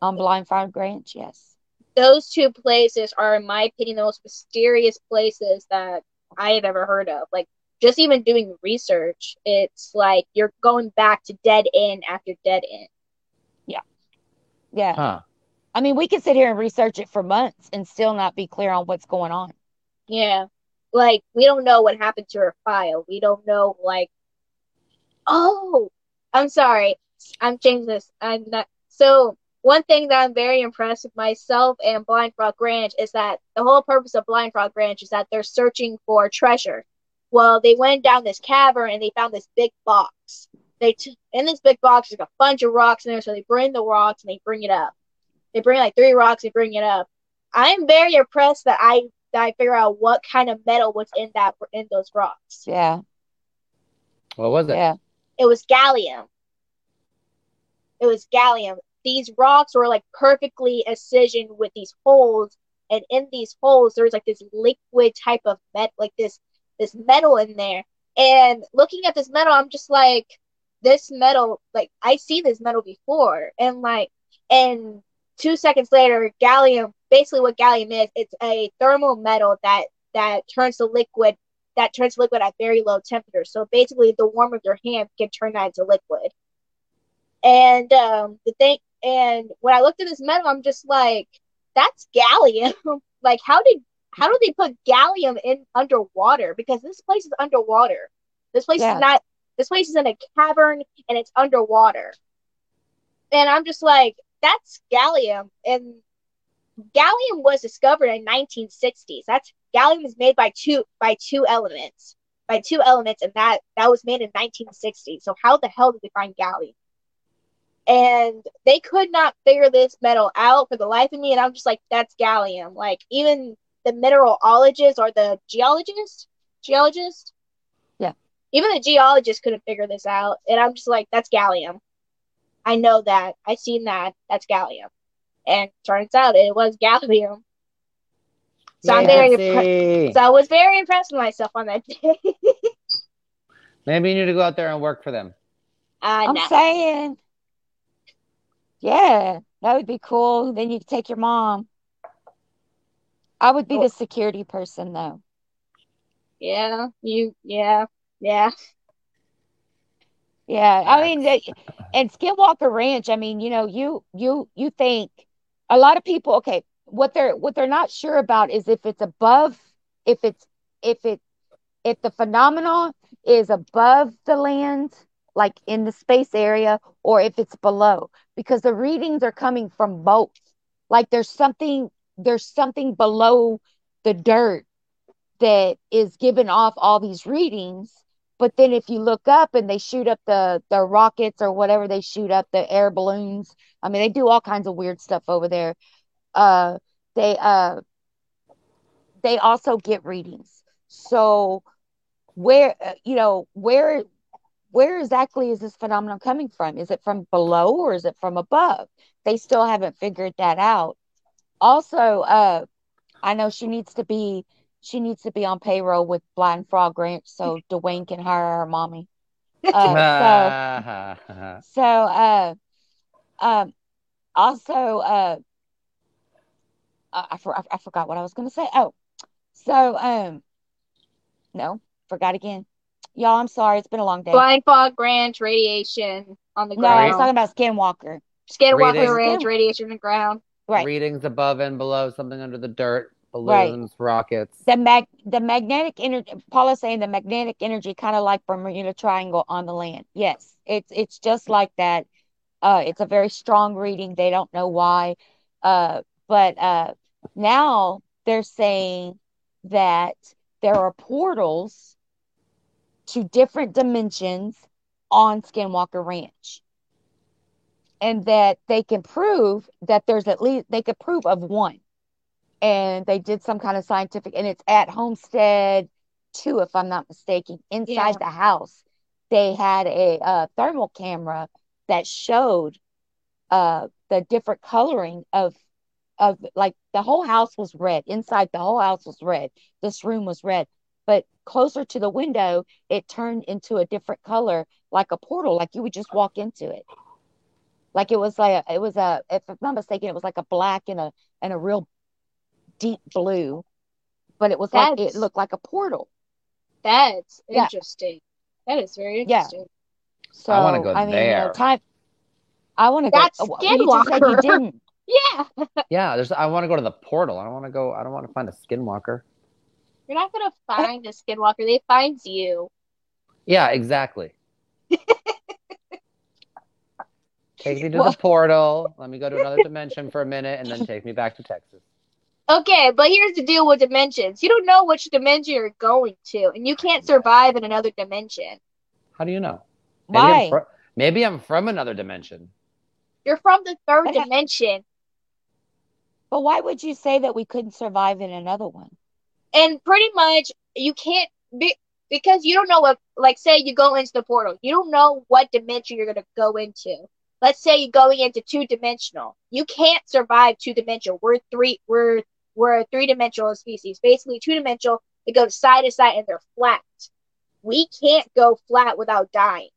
[SPEAKER 1] On Blind Frog Ranch, yes.
[SPEAKER 2] Those two places are, in my opinion, the most mysterious places that I have ever heard of. Like, just even doing research, it's like you're going back to dead end after dead end.
[SPEAKER 1] Yeah. Yeah. Huh. I mean, we could sit here and research it for months and still not be clear on what's going on.
[SPEAKER 2] Yeah. Like, we don't know what happened to her file. We don't know, like, oh, I'm sorry. I'm changing this. I'm not. So, one thing that I'm very impressed with myself and Blind Frog Ranch is that the whole purpose of Blind Frog Ranch is that they're searching for treasure. Well, they went down this cavern and they found this big box. They t- in this big box there's a bunch of rocks in there, so they bring the rocks and they bring it up. They bring like three rocks, they bring it up. I am very impressed that I that I figure out what kind of metal was in that in those rocks.
[SPEAKER 1] Yeah.
[SPEAKER 4] What was it?
[SPEAKER 1] Yeah.
[SPEAKER 2] It was gallium. It was gallium. These rocks were like perfectly incisioned with these holes, and in these holes there was like this liquid type of met, like this this metal in there. And looking at this metal, I'm just like, this metal, like I see this metal before, and like, and two seconds later, gallium basically what gallium is, it's a thermal metal that that turns the liquid that turns liquid at very low temperature. So basically, the warmth of your hand can turn that into liquid. And um, the thing, and when I looked at this metal, I'm just like, that's gallium. like, how did how do they put gallium in underwater? Because this place is underwater. This place yeah. is not. This place is in a cavern and it's underwater. And I'm just like, that's gallium, and gallium was discovered in 1960s. That's gallium is made by two by two elements, by two elements, and that that was made in 1960. So how the hell did they find gallium? And they could not figure this metal out for the life of me. And I'm just like, that's gallium. Like even the mineralologist or the geologist, geologist,
[SPEAKER 1] yeah,
[SPEAKER 2] even the geologist couldn't figure this out. And I'm just like, that's gallium. I know that. i've seen that. That's gallium and turns out it was gallium. So I'm very impre- so I was very impressed with myself on that day.
[SPEAKER 4] Maybe you need to go out there and work for them.
[SPEAKER 2] Uh,
[SPEAKER 1] I'm
[SPEAKER 2] no.
[SPEAKER 1] saying, yeah, that would be cool. Then you could take your mom. I would be oh. the security person though.
[SPEAKER 2] Yeah, you, yeah, yeah.
[SPEAKER 1] Yeah, I mean, and Skinwalker Ranch. I mean, you know, you you you think a lot of people okay what they're what they're not sure about is if it's above if it's if it if the phenomenon is above the land like in the space area or if it's below because the readings are coming from both like there's something there's something below the dirt that is giving off all these readings but then if you look up and they shoot up the the rockets or whatever they shoot up the air balloons I mean, they do all kinds of weird stuff over there. Uh, they uh, they also get readings. So where uh, you know where where exactly is this phenomenon coming from? Is it from below or is it from above? They still haven't figured that out. Also, uh, I know she needs to be she needs to be on payroll with Blind Frog Ranch so Duane can hire her mommy. Uh, so, so uh, um, also, uh, I, I, for, I forgot what I was going to say. Oh, so, um, no, forgot again. Y'all, I'm sorry. It's been a long day.
[SPEAKER 2] Blind Frog Ranch radiation on the ground. No,
[SPEAKER 1] I was talking about Skinwalker.
[SPEAKER 2] Skinwalker Readings. Ranch radiation on the ground.
[SPEAKER 1] Right.
[SPEAKER 4] Readings above and below, something under the dirt, balloons, right. rockets.
[SPEAKER 1] The mag, the magnetic energy. Paul is saying the magnetic energy, kind of like Bermuda Triangle on the land. Yes, it's it's just like that. Uh, it's a very strong reading. They don't know why. Uh, but uh, now they're saying that there are portals to different dimensions on Skinwalker Ranch. And that they can prove that there's at least, they could prove of one. And they did some kind of scientific, and it's at Homestead 2, if I'm not mistaken, inside
[SPEAKER 2] Yeah.
[SPEAKER 1] the house. They had a, uh thermal camera that showed uh, the different coloring of of like the whole house was red inside the whole house was red this room was red but closer to the window it turned into a different color like a portal like you would just walk into it like it was like a, it was a if i'm not mistaken it was like a black and a and a real deep blue but it was like it looked like a portal
[SPEAKER 2] That's
[SPEAKER 1] Yeah.
[SPEAKER 2] interesting. That is very
[SPEAKER 1] Yeah.
[SPEAKER 2] interesting.
[SPEAKER 1] so
[SPEAKER 4] I wanna go
[SPEAKER 1] mean you know,
[SPEAKER 4] there.
[SPEAKER 1] time i want to go
[SPEAKER 2] That's
[SPEAKER 1] oh, well, you just said you didn't
[SPEAKER 2] Yeah.
[SPEAKER 4] Yeah, there's. I want to go to the portal. I don't want to go. I don't want to find a skinwalker.
[SPEAKER 2] You're not gonna oh. find a skinwalker. They find you.
[SPEAKER 4] Yeah, exactly. take me to
[SPEAKER 1] Well-
[SPEAKER 4] the portal. Let me go to another dimension for a minute, and then take me back to Texas.
[SPEAKER 2] Okay, but here's the deal with dimensions. You don't know which dimension you're going to, and you can't survive in another dimension.
[SPEAKER 4] How do you know? Maybe
[SPEAKER 1] why
[SPEAKER 4] I'm, fr- maybe I'm from another dimension.
[SPEAKER 2] You're from the third
[SPEAKER 1] But
[SPEAKER 2] dimension,
[SPEAKER 1] but why would you say that we couldn't survive in another one
[SPEAKER 2] and pretty much you can't be because you don't know what. Like, say you go into the portal, you don't know what dimension you're gonna go into. Let's say you're going into two dimensional. You can't survive two dimensional. We're three. We're we're a three dimensional species. Basically, two dimensional. They go side to side and they're flat. We can't go flat without dying.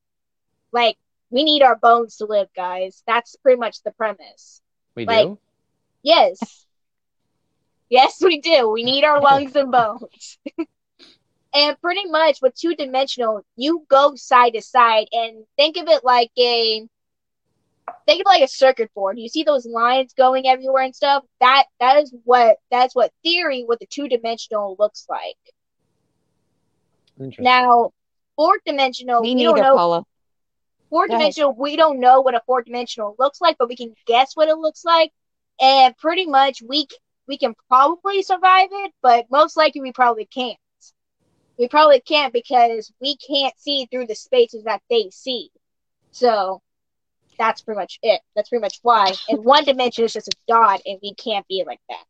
[SPEAKER 2] Like we need our bones to live, guys. That's pretty much the premise.
[SPEAKER 4] We
[SPEAKER 2] Like-
[SPEAKER 4] do.
[SPEAKER 2] Yes. Yes, we do. We need our lungs and bones. and pretty much with two dimensional, you go side to side and think of it like a think of it like a circuit board. You see those lines going everywhere and stuff? That that is what that's what theory with the two dimensional looks like. Now, fourth dimensional,
[SPEAKER 1] Me
[SPEAKER 2] we don't know
[SPEAKER 1] Paula.
[SPEAKER 2] four
[SPEAKER 1] Go ahead.
[SPEAKER 2] dimensional we don't know what a four dimensional looks like but we can guess what it looks like and pretty much we c- we can probably survive it but most likely we probably can't. We probably can't because we can't see through the spaces that they see. So that's pretty much it. That's pretty much why. And one dimension is just a dot and we can't be like that.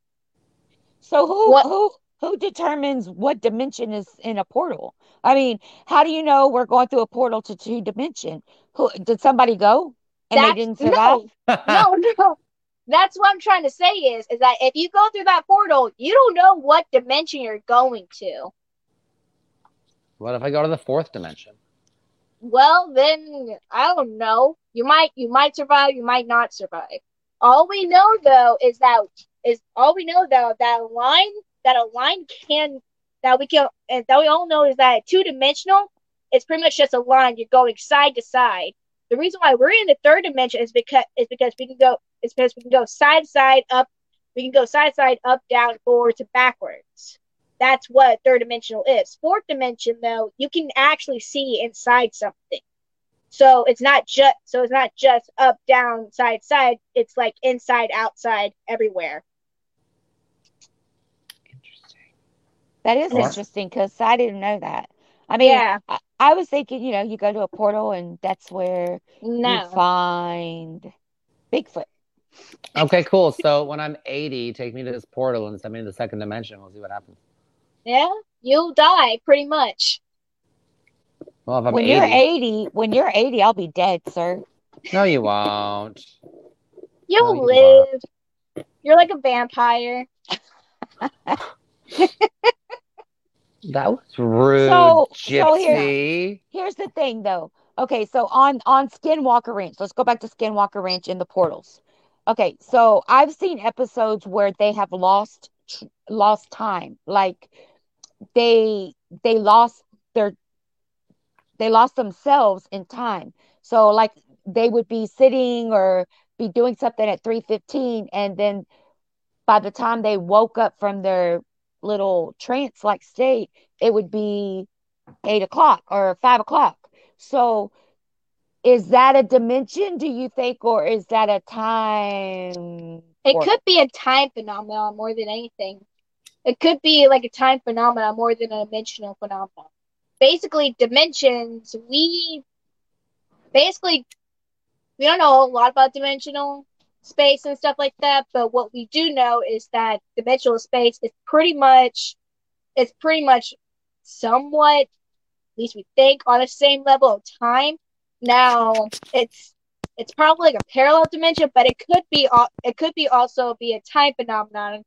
[SPEAKER 1] So who
[SPEAKER 2] What-
[SPEAKER 1] who who determines what dimension is in a portal? I mean, how do you know we're going through a portal to two dimension? Who did somebody go and they didn't survive?
[SPEAKER 2] no no no that's what i'm trying to say is is that if you go through that portal you don't know what dimension you're going to
[SPEAKER 4] what if I go to the fourth dimension?
[SPEAKER 2] Well, then I don't know. You might you might survive, you might not survive. All we know though is that is all we know though that a line that a line can that we can and that we all know is that two dimensional it's pretty much just a line you're going side to side. The reason why we're in the third dimension is because is because we can go is because we can go side side up we can go side side up down forward to backwards that's what third dimensional is. Fourth dimension, though, you can actually see inside something. So it's not just so it's not just up, down, side, side. It's like inside, outside, everywhere.
[SPEAKER 4] Interesting.
[SPEAKER 1] That is interesting because I didn't know that. I mean,
[SPEAKER 2] Yeah.
[SPEAKER 1] I, I was thinking, you know, you go to a portal and that's where you
[SPEAKER 2] No.
[SPEAKER 1] find Bigfoot.
[SPEAKER 4] Okay, cool. So when I'm 80, take me to this portal and send me to the second dimension. We'll see what happens.
[SPEAKER 2] Yeah, you'll die pretty much.
[SPEAKER 4] Well, if I'm
[SPEAKER 1] When
[SPEAKER 4] 80,
[SPEAKER 1] you're 80, when you're 80, I'll be dead, sir.
[SPEAKER 4] no, you won't.
[SPEAKER 2] You'll
[SPEAKER 4] No, you
[SPEAKER 2] live. You're like a vampire.
[SPEAKER 4] That was rude,
[SPEAKER 1] So- so here- Here's the thing though. Okay, so on on Skinwalker Ranch, let's go back to Skinwalker Ranch in the portals. Okay, so I've seen episodes where they have lost lost time. Like they they lost their they lost themselves in time. So like they would be sitting or be doing something at 3:15 and then by the time they woke up from their little trance like state, it would be eight o'clock or five o'clock. So is that a dimension, do you think, or is that a time
[SPEAKER 2] It
[SPEAKER 1] Or-
[SPEAKER 2] could be a time phenomenon more than anything. It could be like a time phenomenon more than a dimensional phenomenon. Basically, dimensions, we basically we don't know a lot about dimensional space and stuff like that, but what we do know is that dimensional space is pretty much it's pretty much somewhat, at least we think, on the same level of time. Now it's it's probably like a parallel dimension, but it could be it could be also be a time phenomenon.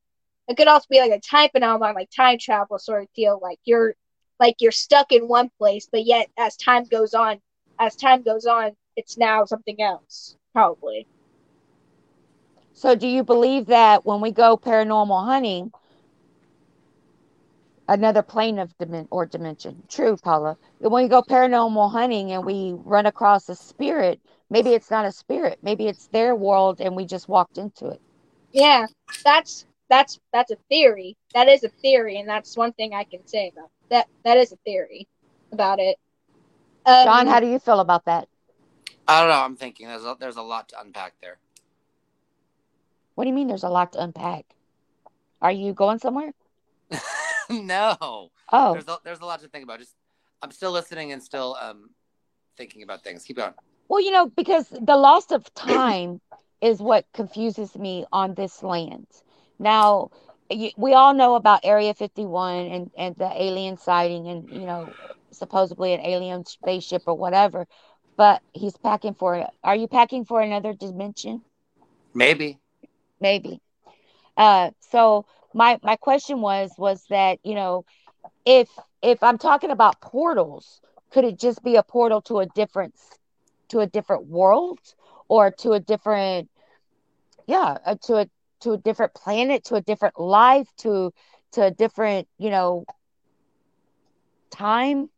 [SPEAKER 2] It could also be like a time phenomenon, like time travel sort of deal. Like you're like you're stuck in one place, but yet as time goes on, as time goes on, it's now something else, probably.
[SPEAKER 1] So, do you believe that when we go paranormal hunting, another plane of dimen- or dimension? True, Paula. When we go paranormal hunting and we run across a spirit, maybe it's not a spirit, maybe it's their world, and we just walked into it.
[SPEAKER 2] Yeah, that's that's that's a theory. That is a theory, and that's one thing I can say about that. That is a theory about it. Um,
[SPEAKER 1] John, how do you feel about that?
[SPEAKER 3] I don't know. I'm thinking there's a, there's a lot to unpack there.
[SPEAKER 1] What do you mean? There's a lot to unpack. Are you going somewhere?
[SPEAKER 3] no,
[SPEAKER 1] Oh,
[SPEAKER 3] there's a, there's a lot to think about. Just I'm still listening and still um thinking about things. Keep going.
[SPEAKER 1] Well, you know, because the loss of time is what confuses me on this land. Now, we all know about Area 51 and, and the alien sighting and, you know, supposedly an alien spaceship or whatever, but he's packing for, it. are you packing for another dimension?
[SPEAKER 3] Maybe.
[SPEAKER 1] Maybe. Uh, so my my question was was that, you know, if if I'm talking about portals, could it just be a portal to a different to a different world or to a different yeah, uh, to a to a different planet, to a different life, to to a different, you know, time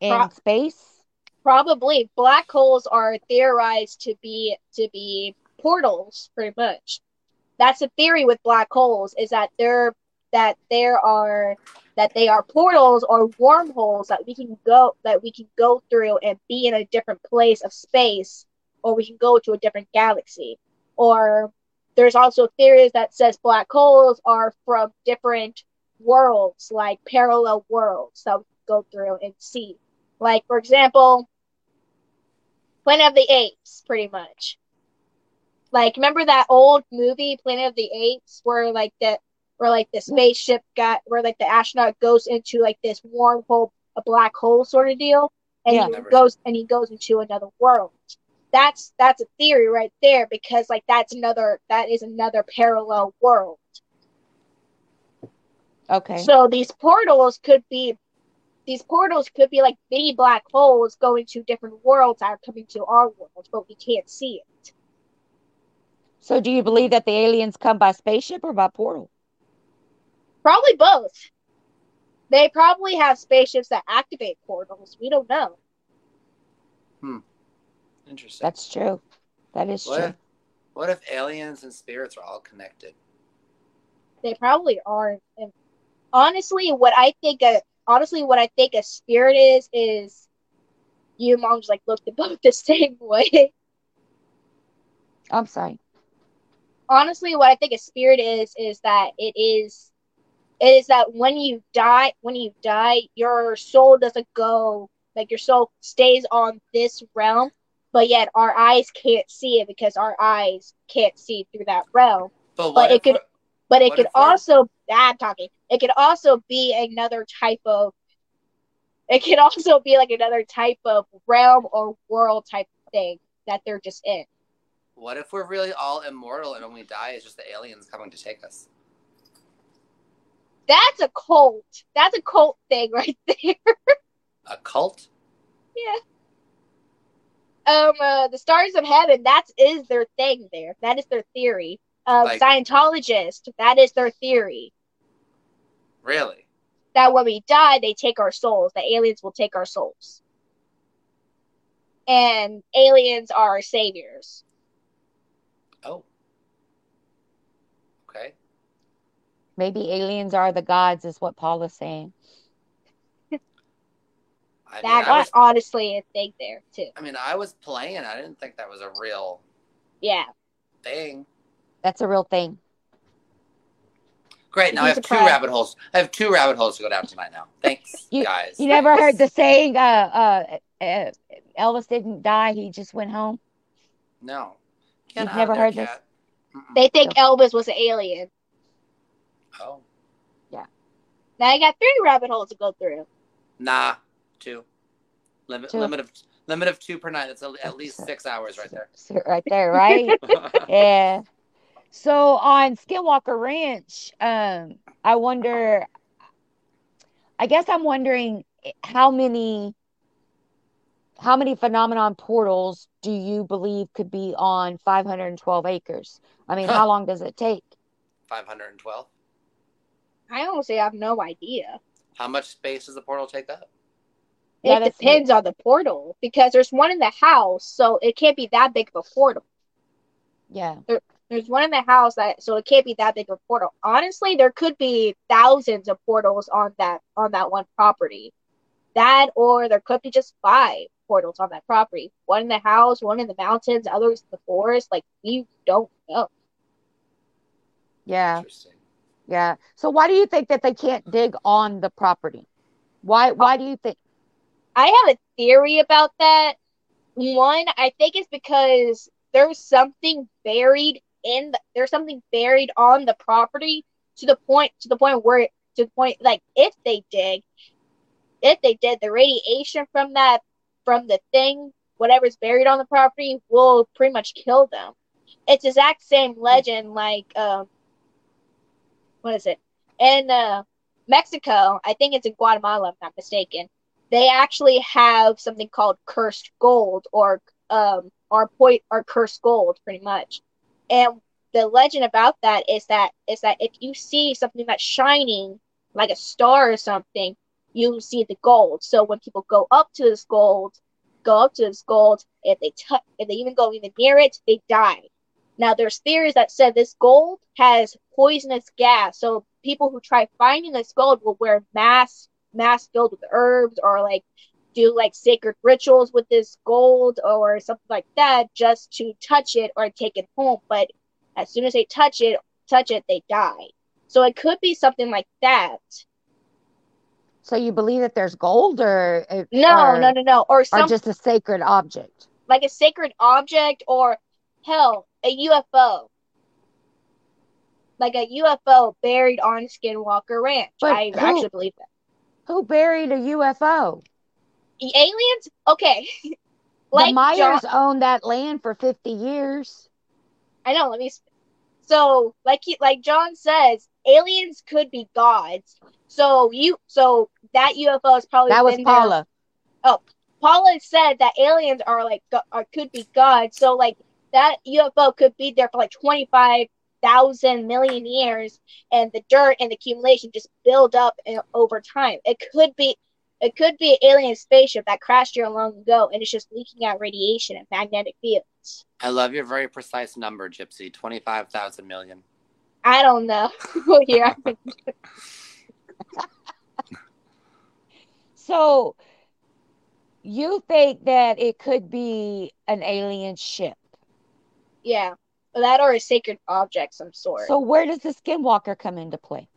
[SPEAKER 1] and
[SPEAKER 2] Pro-
[SPEAKER 1] space?
[SPEAKER 2] probably black holes are theorized to be to be portals, pretty much. That's a theory with black holes is that they're that there are that they are portals or wormholes that we can go that we can go through and be in a different place of space or we can go to a different galaxy. Or there's also theories that says black holes are from different worlds like parallel worlds that we go through and see. Like for example planet of the apes pretty much like remember that old movie planet of the apes where like the where like the spaceship got where like the astronaut goes into like this wormhole a black hole sort of deal and
[SPEAKER 1] Yeah.
[SPEAKER 2] he
[SPEAKER 3] Never
[SPEAKER 2] goes and he goes into another world that's that's a theory right there because like that's another that is another parallel world
[SPEAKER 1] Okay.
[SPEAKER 2] so these portals could be these portals could be like mini black holes going to different worlds that are coming to our world but we can't see it
[SPEAKER 1] So do you believe that the aliens come by spaceship or by portal?
[SPEAKER 2] Probably both. They probably have spaceships that activate portals. We don't know. Hmm.
[SPEAKER 3] Interesting.
[SPEAKER 1] That's true. That is
[SPEAKER 3] what
[SPEAKER 1] true.
[SPEAKER 3] if what if aliens and spirits are all connected?
[SPEAKER 2] They probably aren't. And honestly, what I think a honestly what I think a spirit is is you and mom just like looked at both the same way.
[SPEAKER 1] I'm sorry.
[SPEAKER 2] Honestly, what I think a spirit is is that it is it is that when you die when you die, your soul doesn't go like your soul stays on this realm, but yet our eyes can't see it because our eyes can't see through that realm.
[SPEAKER 3] But
[SPEAKER 2] But it could But it could also ah, I'm talking. It could also be another type of it could also be like another type of realm or world type thing that they're just in.
[SPEAKER 3] What if we're really all immortal and when we die it's just the aliens coming to take us?
[SPEAKER 2] That's a cult. That's a cult thing right there.
[SPEAKER 3] A cult? Yeah.
[SPEAKER 2] Um uh, the stars of heaven that is their thing there that is their theory um
[SPEAKER 3] Like-
[SPEAKER 2] scientologist that is their theory
[SPEAKER 3] Really?
[SPEAKER 2] that when we die they take our souls the aliens will take our souls and aliens are our saviors
[SPEAKER 3] Oh. Okay.
[SPEAKER 1] Maybe aliens are the gods, is what Paul is saying.
[SPEAKER 3] I mean,
[SPEAKER 2] that's
[SPEAKER 3] was,
[SPEAKER 2] honestly a thing there too
[SPEAKER 3] I mean, I was playing. I didn't think that was a real
[SPEAKER 2] yeah
[SPEAKER 3] thing.
[SPEAKER 1] That's a real thing.
[SPEAKER 3] Great. Now I have
[SPEAKER 2] a
[SPEAKER 3] two rabbit holes. I have two rabbit holes to go down tonight now. Thanks,
[SPEAKER 1] You-
[SPEAKER 3] guys.
[SPEAKER 1] You never heard the saying, uh, uh, uh, Elvis didn't die, he just went home?
[SPEAKER 3] no. Get
[SPEAKER 1] You've never
[SPEAKER 3] of there,
[SPEAKER 1] heard this?
[SPEAKER 3] Mm-mm.
[SPEAKER 2] They think Elvis was an alien.
[SPEAKER 3] Oh, Yeah.
[SPEAKER 2] Now I got three rabbit holes to go through.
[SPEAKER 3] nah. Two. Limit
[SPEAKER 1] Two.
[SPEAKER 3] limit of limit of two per night. That's at least six hours right there.
[SPEAKER 1] Right there, right? yeah. So on Skinwalker Ranch, um, I wonder. I guess I'm wondering how many, how many phenomenon portals do you believe could be on 512 acres? I mean, how long does it take?
[SPEAKER 3] Five hundred and twelve.
[SPEAKER 2] I honestly have no idea.
[SPEAKER 3] How much space does the portal take up?
[SPEAKER 2] It
[SPEAKER 1] that's-
[SPEAKER 2] depends on the portal because there's one in the house, so it can't be that big of a portal.
[SPEAKER 1] Yeah.
[SPEAKER 2] There's one in the house that so it can't be that big of a portal. Honestly, there could be thousands of portals on that on that one property. That or there could be just five portals on that property. One in the house, one in the mountains, others in the forest. Like we don't know.
[SPEAKER 1] Yeah.
[SPEAKER 3] Interesting.
[SPEAKER 1] Yeah. So why do you think that they can't dig on the property? Why why do you think
[SPEAKER 2] I have a theory about that. One, I think it's because there's something buried in the, there's something buried on the property to the point to the point where to the point like if they dig, if they did the radiation from that from the thing whatever's buried on the property will pretty much kill them. It's exact same legend like um what is it? In uh Mexico, I think it's in Guatemala, if I'm not mistaken they actually have something called cursed gold or um or point or cursed gold pretty much. And the legend about that is that is that if you see something that's shining like a star or something you see the gold. So when people go up to this gold go up to this gold if they touch if they even go even near it they die now there's theories that said this gold has poisonous gas. So people who try finding this gold will wear masks masks filled with herbs or like do like sacred rituals with this gold or something like that just to touch it or take it home. But as soon as they touch it touch it they die. So it could be something like that.
[SPEAKER 1] So you believe that there's gold or
[SPEAKER 2] no
[SPEAKER 1] or,
[SPEAKER 2] no no. No or
[SPEAKER 1] or just a sacred object?
[SPEAKER 2] like a sacred object or hell a ufo like a ufo buried on skinwalker ranch
[SPEAKER 1] But
[SPEAKER 2] i
[SPEAKER 1] who-
[SPEAKER 2] actually believe that
[SPEAKER 1] Who buried a UFO?
[SPEAKER 2] The aliens okay
[SPEAKER 1] the
[SPEAKER 2] like
[SPEAKER 1] Myers
[SPEAKER 2] John-
[SPEAKER 1] owned that land for 50 years.
[SPEAKER 2] I know. Let me. sp- So, like he, like John says, aliens could be gods. So you, so that UFO is probably
[SPEAKER 1] That was
[SPEAKER 2] been there-
[SPEAKER 1] Paula.
[SPEAKER 2] Oh, Paula said that aliens are like are, could be gods. So like that UFO could be there for like twenty five thousand million years, and the dirt and the accumulation just build up eh, over time. It could be. It could be an alien spaceship that crashed here long ago, and it's just leaking out radiation and magnetic fields.
[SPEAKER 3] I love your very precise number, Gypsi. Twenty-five thousand million.
[SPEAKER 2] I don't know. Here,
[SPEAKER 1] So you think that it could be an alien ship.
[SPEAKER 2] Yeah, that or a sacred object some sort.
[SPEAKER 1] So where does the skinwalker come into play?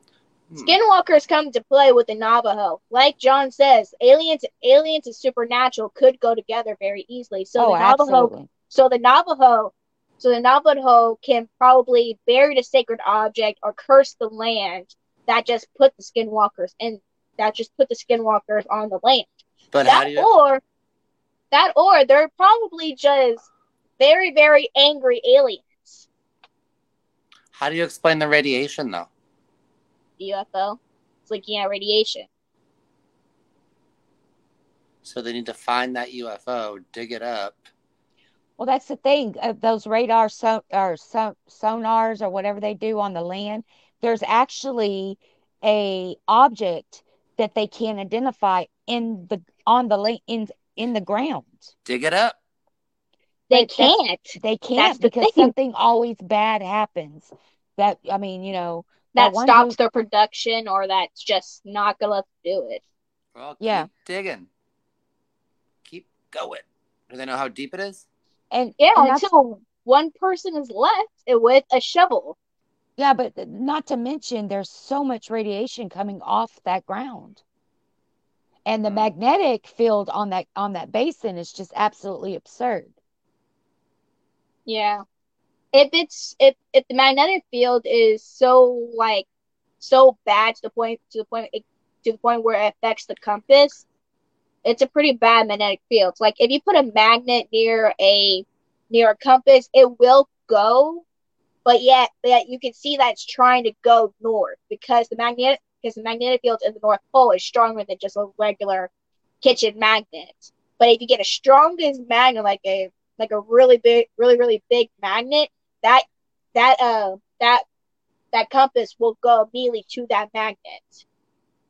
[SPEAKER 3] Hmm.
[SPEAKER 2] Skinwalkers come to play with the Navajo. Like John says, aliens, aliens and supernatural could go together very easily. So
[SPEAKER 1] oh,
[SPEAKER 2] the Navajo,
[SPEAKER 1] absolutely.
[SPEAKER 2] so the Navajo, so the Navajo can probably bury the sacred object or curse the land that just put the Skinwalkers in. That just put the Skinwalkers on the land.
[SPEAKER 3] But how
[SPEAKER 2] that
[SPEAKER 3] do you?
[SPEAKER 2] or that or they're probably just very very angry aliens.
[SPEAKER 3] How do you explain the radiation, though?
[SPEAKER 2] The UFO. It's leaking out radiation.
[SPEAKER 3] So they need to find that UFO, dig it up.
[SPEAKER 1] Well, that's the thing. Uh, those radar so, or so, sonars or whatever they do on the land, there's actually a object that they can identify in the on the la- in in the ground.
[SPEAKER 3] Dig it up.
[SPEAKER 2] They
[SPEAKER 1] But
[SPEAKER 2] can't.
[SPEAKER 1] They can't
[SPEAKER 2] the
[SPEAKER 1] because
[SPEAKER 2] thing.
[SPEAKER 1] something always bad happens. That I mean, you know,
[SPEAKER 2] that
[SPEAKER 1] one
[SPEAKER 2] stops
[SPEAKER 1] who-
[SPEAKER 2] their production or that's just not gonna let them do it.
[SPEAKER 3] Well,
[SPEAKER 1] Yeah.
[SPEAKER 3] digging. Keep going. Do they know how deep it is?
[SPEAKER 1] and
[SPEAKER 2] Yeah,
[SPEAKER 1] and
[SPEAKER 2] until one person is left with a shovel.
[SPEAKER 1] Yeah, but not to mention there's so much radiation coming off that ground. And the
[SPEAKER 3] Hmm.
[SPEAKER 1] magnetic field on that on that basin is just absolutely absurd.
[SPEAKER 2] Yeah. If it's if if the magnetic field is so like so bad to the point to the point it, to the point where it affects the compass, it's a pretty bad magnetic field. Like if you put a magnet near a near a compass, it will go, but yet yet you can see that it's trying to go north because the magnetic because the magnetic field in the North Pole is stronger than just a regular kitchen magnet. But if you get a strongest magnet like a like a really big, really, really big magnet, that that uh that that compass will go immediately to that magnet.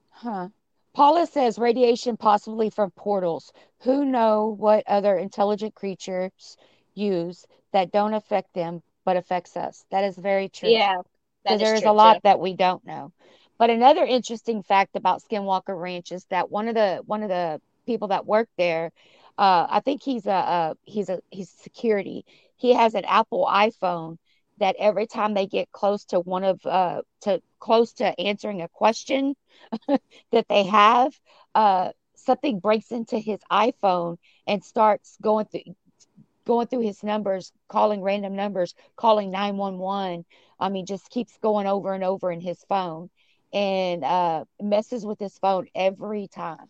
[SPEAKER 1] Huh. Paula says radiation possibly from portals. Who know what other intelligent creatures use that don't affect them but affects us? That is very true.
[SPEAKER 2] Yeah, is
[SPEAKER 1] there is a lot
[SPEAKER 2] too.
[SPEAKER 1] that we don't know. But another interesting fact about Skinwalker Ranch is that one of the one of the people that work there, uh, I think he's a, a he's a he's security. He has an Apple iPhone that every time they get close to one of uh to close to answering a question that they have, uh something breaks into his iPhone and starts going through going through his numbers, calling random numbers, calling 911. I mean, just keeps going over and over in his phone and uh, messes with his phone every time.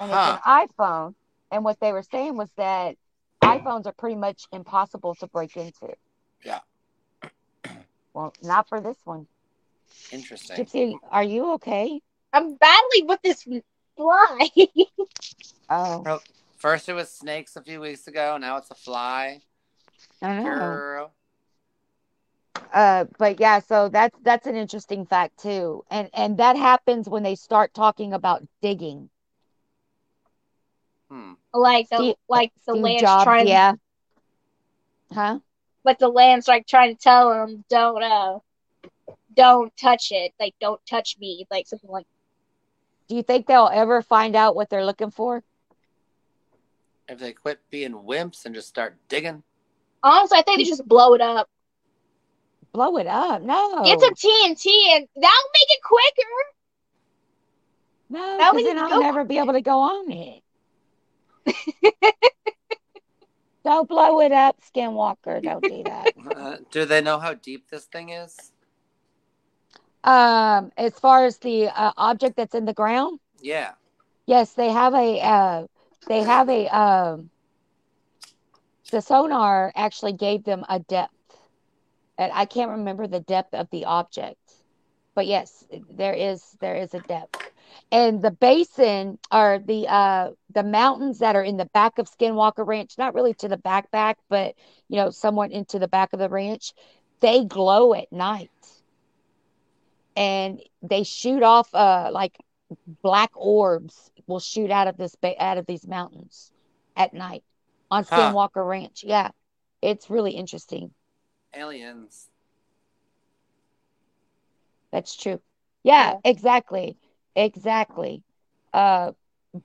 [SPEAKER 1] And
[SPEAKER 3] Huh.
[SPEAKER 1] it's an iPhone. And what they were saying was that iPhones are pretty much impossible to break into.
[SPEAKER 3] Yeah.
[SPEAKER 1] Well, not for this one.
[SPEAKER 3] Interesting.
[SPEAKER 1] Gypsi, are you okay?
[SPEAKER 2] I'm battling with this fly.
[SPEAKER 1] Oh,
[SPEAKER 3] First it was snakes a few weeks ago. Now it's a fly.
[SPEAKER 1] I know.
[SPEAKER 3] Girl.
[SPEAKER 1] Uh, but yeah, so that's that's an interesting fact too. And and that happens when they start talking about digging.
[SPEAKER 3] Hmm.
[SPEAKER 2] Like the
[SPEAKER 1] Steve-
[SPEAKER 2] like the
[SPEAKER 1] Steve
[SPEAKER 2] land's
[SPEAKER 1] Jobs,
[SPEAKER 2] trying
[SPEAKER 1] yeah. Huh?
[SPEAKER 2] But the land's like trying to tell him don't uh don't touch it like don't touch me like something like
[SPEAKER 1] Do you think they'll ever find out what they're looking for?
[SPEAKER 3] If they quit being wimps and just start digging.
[SPEAKER 2] honestly I think they just blow it up
[SPEAKER 1] Blow it up. No.
[SPEAKER 2] get some TNT and that'll make it quicker
[SPEAKER 1] no,
[SPEAKER 2] that
[SPEAKER 1] because
[SPEAKER 2] we
[SPEAKER 1] then I'll
[SPEAKER 2] go-
[SPEAKER 1] never be able to go on it. Don't blow it up, Skinwalker. Don't do that.
[SPEAKER 3] Uh, do they know how deep this thing is?
[SPEAKER 1] um, as far as the uh, object that's in the ground,
[SPEAKER 3] Yeah.
[SPEAKER 1] yes, they have a uh, they have a um, the sonar actually gave them a depth, and I can't remember the depth of the object, but yes, there is there is a depth, and the basin or the uh the mountains that are in the back of Skinwalker Ranch, not really to the back back, but you know somewhat into the back of the ranch, they glow at night, and they shoot off uh like black orbs will shoot out of this ba- out of these mountains at night on
[SPEAKER 3] Huh.
[SPEAKER 1] Skinwalker Ranch. Yeah, it's really interesting.
[SPEAKER 3] Aliens.
[SPEAKER 1] That's true. Yeah,
[SPEAKER 2] Yeah.
[SPEAKER 1] exactly. Exactly. Uh,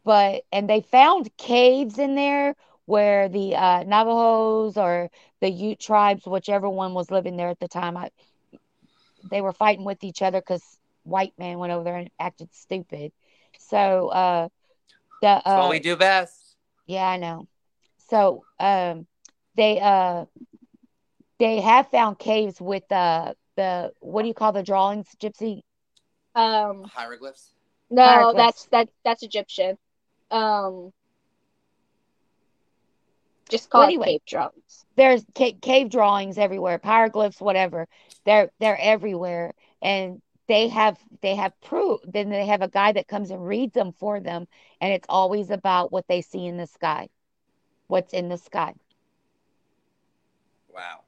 [SPEAKER 1] but and they found caves in there where the uh, Navajos or the Ute tribes, whichever one was living there at the time, I, they were fighting with each other because white man went over there and acted stupid. So uh, the
[SPEAKER 3] That's
[SPEAKER 1] uh,
[SPEAKER 3] what we do best.
[SPEAKER 1] Yeah, I know. So, um, they uh, they have found caves with uh the what do you call the drawings, Gypsi?
[SPEAKER 2] um
[SPEAKER 3] Hieroglyphs.
[SPEAKER 2] No
[SPEAKER 1] Hieroglyphs.
[SPEAKER 2] that's that that's Egyptian um just call
[SPEAKER 1] Well,
[SPEAKER 2] it
[SPEAKER 1] anyway.
[SPEAKER 2] cave drums
[SPEAKER 1] There's ca- cave drawings everywhere, pyroglyphs, whatever. They're they're everywhere, and they have they have proof. Then they have a guy that comes and reads them for them, and it's always about what they see in the sky, what's in the sky
[SPEAKER 3] Wow.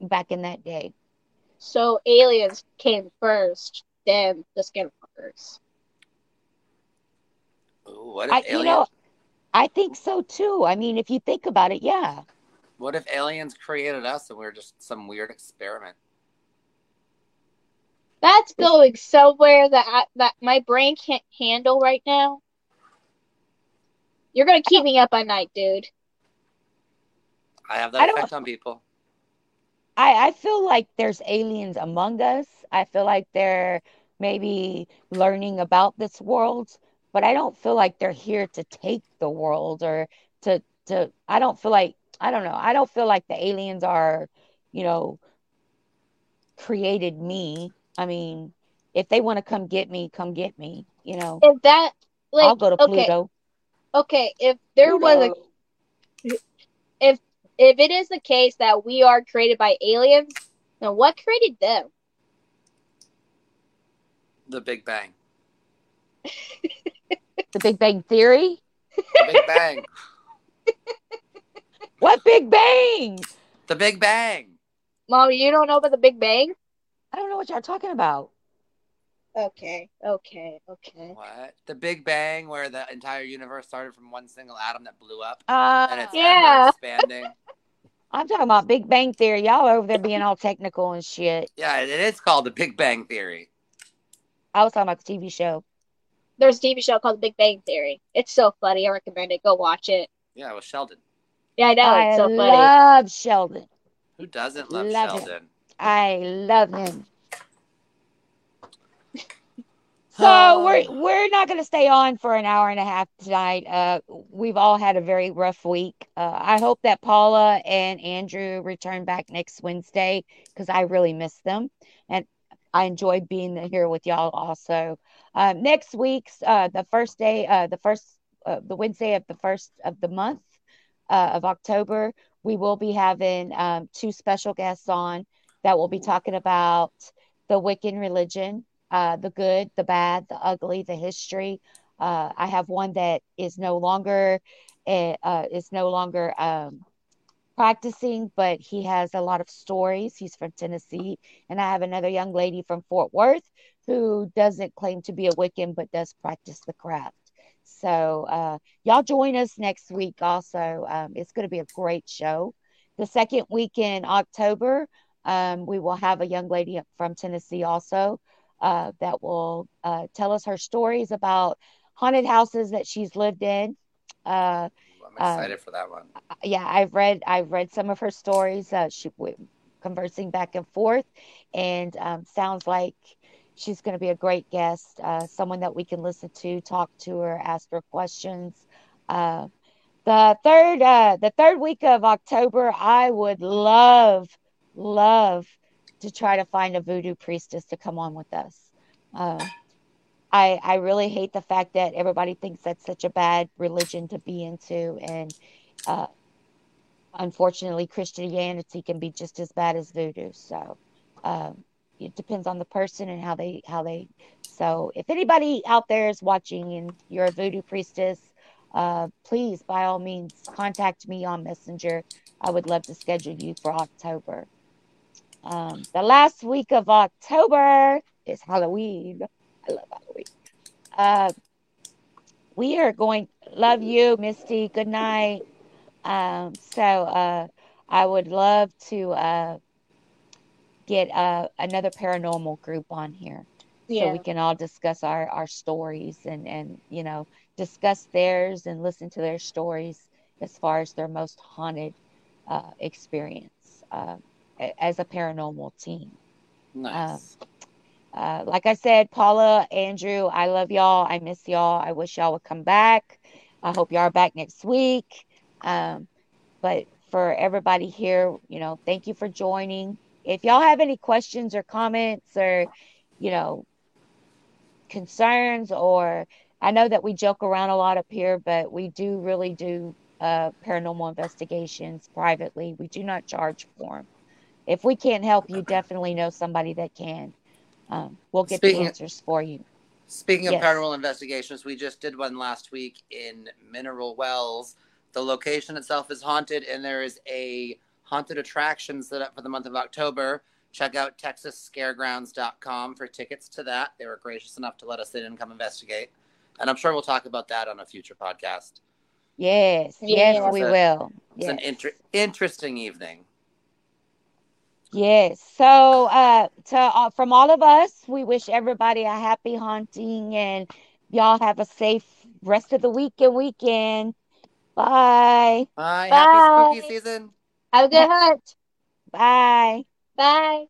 [SPEAKER 1] back in that day.
[SPEAKER 2] so aliens came first then the skinwalkers
[SPEAKER 3] Ooh, what if
[SPEAKER 1] I, you know, I think so too. I mean, if you think about it, yeah.
[SPEAKER 3] What if aliens created us and we are just some weird experiment?
[SPEAKER 2] That's going somewhere that I, that my brain can't handle right now. You're gonna keep me up at night, dude.
[SPEAKER 3] I have that
[SPEAKER 1] don't-
[SPEAKER 3] effect on people.
[SPEAKER 1] I, I feel like there's aliens among us. I feel like they're maybe learning about this world, but I don't feel like they're here to take the world or to to I don't feel like I don't know. I don't feel like the aliens are, you know, created me. I mean, if they want to come get me, come get me, you know.
[SPEAKER 2] If that like
[SPEAKER 1] I'll go to
[SPEAKER 2] okay,
[SPEAKER 1] Pluto.
[SPEAKER 2] okay, if there was a if if it is the case that we are created by aliens, then what created them?
[SPEAKER 3] The Big Bang.
[SPEAKER 1] the Big Bang Theory.
[SPEAKER 3] The Big Bang.
[SPEAKER 1] What Big Bang?
[SPEAKER 3] the Big Bang.
[SPEAKER 2] Mom, you don't know about the Big Bang?
[SPEAKER 1] I don't know what y'all talking about.
[SPEAKER 2] Okay, okay, okay.
[SPEAKER 3] What? The Big Bang, where the entire universe started from one single atom that blew up,
[SPEAKER 1] Uh,
[SPEAKER 3] and it's
[SPEAKER 2] Yeah.
[SPEAKER 3] expanding.
[SPEAKER 1] I'm talking about Big Bang Theory. Y'all over there being all technical and shit.
[SPEAKER 3] Yeah, it is called the Big Bang Theory.
[SPEAKER 1] I was talking about the TV show.
[SPEAKER 2] There's a TV show called The Big Bang Theory. It's so funny. I recommend it. Go watch it.
[SPEAKER 3] Yeah, with Sheldon.
[SPEAKER 2] Yeah, I know.
[SPEAKER 1] I
[SPEAKER 2] it's so funny.
[SPEAKER 1] love Sheldon.
[SPEAKER 3] Who doesn't love,
[SPEAKER 1] Love him.
[SPEAKER 3] Sheldon?
[SPEAKER 1] I love him. So
[SPEAKER 3] Oh.
[SPEAKER 1] we're we're not going to stay on for an hour and a half tonight. Uh, we've all had a very rough week. Uh, I hope that Paula and Andrew return back next Wednesday because I really miss them, and I enjoyed being here with y'all. Also, uh, next week's uh, the first day, uh, the first uh, the Wednesday of the first of the month uh, of October, we will be having um, two special guests on that will be talking about the Wiccan religion uh, the good, the bad, the ugly, the history. I have one that is no longer uh, is no longer um, practicing, but he has a lot of stories. He's from Tennessee, and I have another young lady from Fort Worth who doesn't claim to be a Wiccan but does practice the craft. So uh, y'all join us next week. Also, um, it's going to be a great show. The second week in October, um, we will have a young lady from Tennessee also uh, that will uh, tell us her stories about haunted houses that she's lived in. Uh,
[SPEAKER 3] I'm excited for that one.
[SPEAKER 1] yeah, I've read I've read some of her stories. Uh, she we conversing back and forth, and um, sounds like she's going to be a great guest. Uh, someone that we can listen to, talk to her, ask her questions. Uh, the third uh, the third week of October, I would love love to try to find a voodoo priestess to come on with us. Uh, I I really hate the fact that everybody thinks that's such a bad religion to be into, and uh, unfortunately, Christianity can be just as bad as voodoo. So um, it depends on the person and how they how they. So if anybody out there is watching and you're a voodoo priestess, uh, please by all means contact me on Messenger. I would love to schedule you for October. Um, the last week of October is Halloween. I love Halloween. Uh, we are going. Love you, Misty. Good night. Um, so uh, I would love to uh, get uh, another paranormal group on here so we can all discuss our, our stories and, and you know discuss theirs and listen to their stories as far as their most haunted uh, experience uh, as a paranormal team.
[SPEAKER 3] Nice.
[SPEAKER 1] Uh, like I said, Paula, Andrew, I love y'all. I miss y'all. I wish y'all would come back. I hope y'all are back next week. Um, but for everybody here, you know, thank you for joining. If y'all have any questions or comments or, you know, concerns, or I know that we joke around a lot up here, but we do really do uh, paranormal investigations privately. We do not charge for them. If we can't help you, definitely know somebody that can. Um, we'll get
[SPEAKER 3] Speaking
[SPEAKER 1] the
[SPEAKER 3] of-
[SPEAKER 1] answers for you.
[SPEAKER 3] Speaking of paranormal investigations, we just did one last week in Mineral Wells. The location itself is haunted, and there is a haunted attractions set up for the month of October. Check out TexasScaregrounds.com for tickets to that. They were gracious enough to let us in and come investigate. And I'm sure we'll talk about that on a future podcast.
[SPEAKER 1] Yes, yes,
[SPEAKER 2] Yeah.
[SPEAKER 1] we
[SPEAKER 3] a-
[SPEAKER 1] will.
[SPEAKER 3] It's
[SPEAKER 1] Yes.
[SPEAKER 3] an inter- interesting evening.
[SPEAKER 1] Yes. So, uh, to uh, from all of us, we wish everybody a happy haunting and y'all have a safe rest of the week and weekend. Bye.
[SPEAKER 3] Bye.
[SPEAKER 2] Bye.
[SPEAKER 3] Happy spooky season.
[SPEAKER 2] Have a good hunt.
[SPEAKER 1] Bye.
[SPEAKER 2] Bye.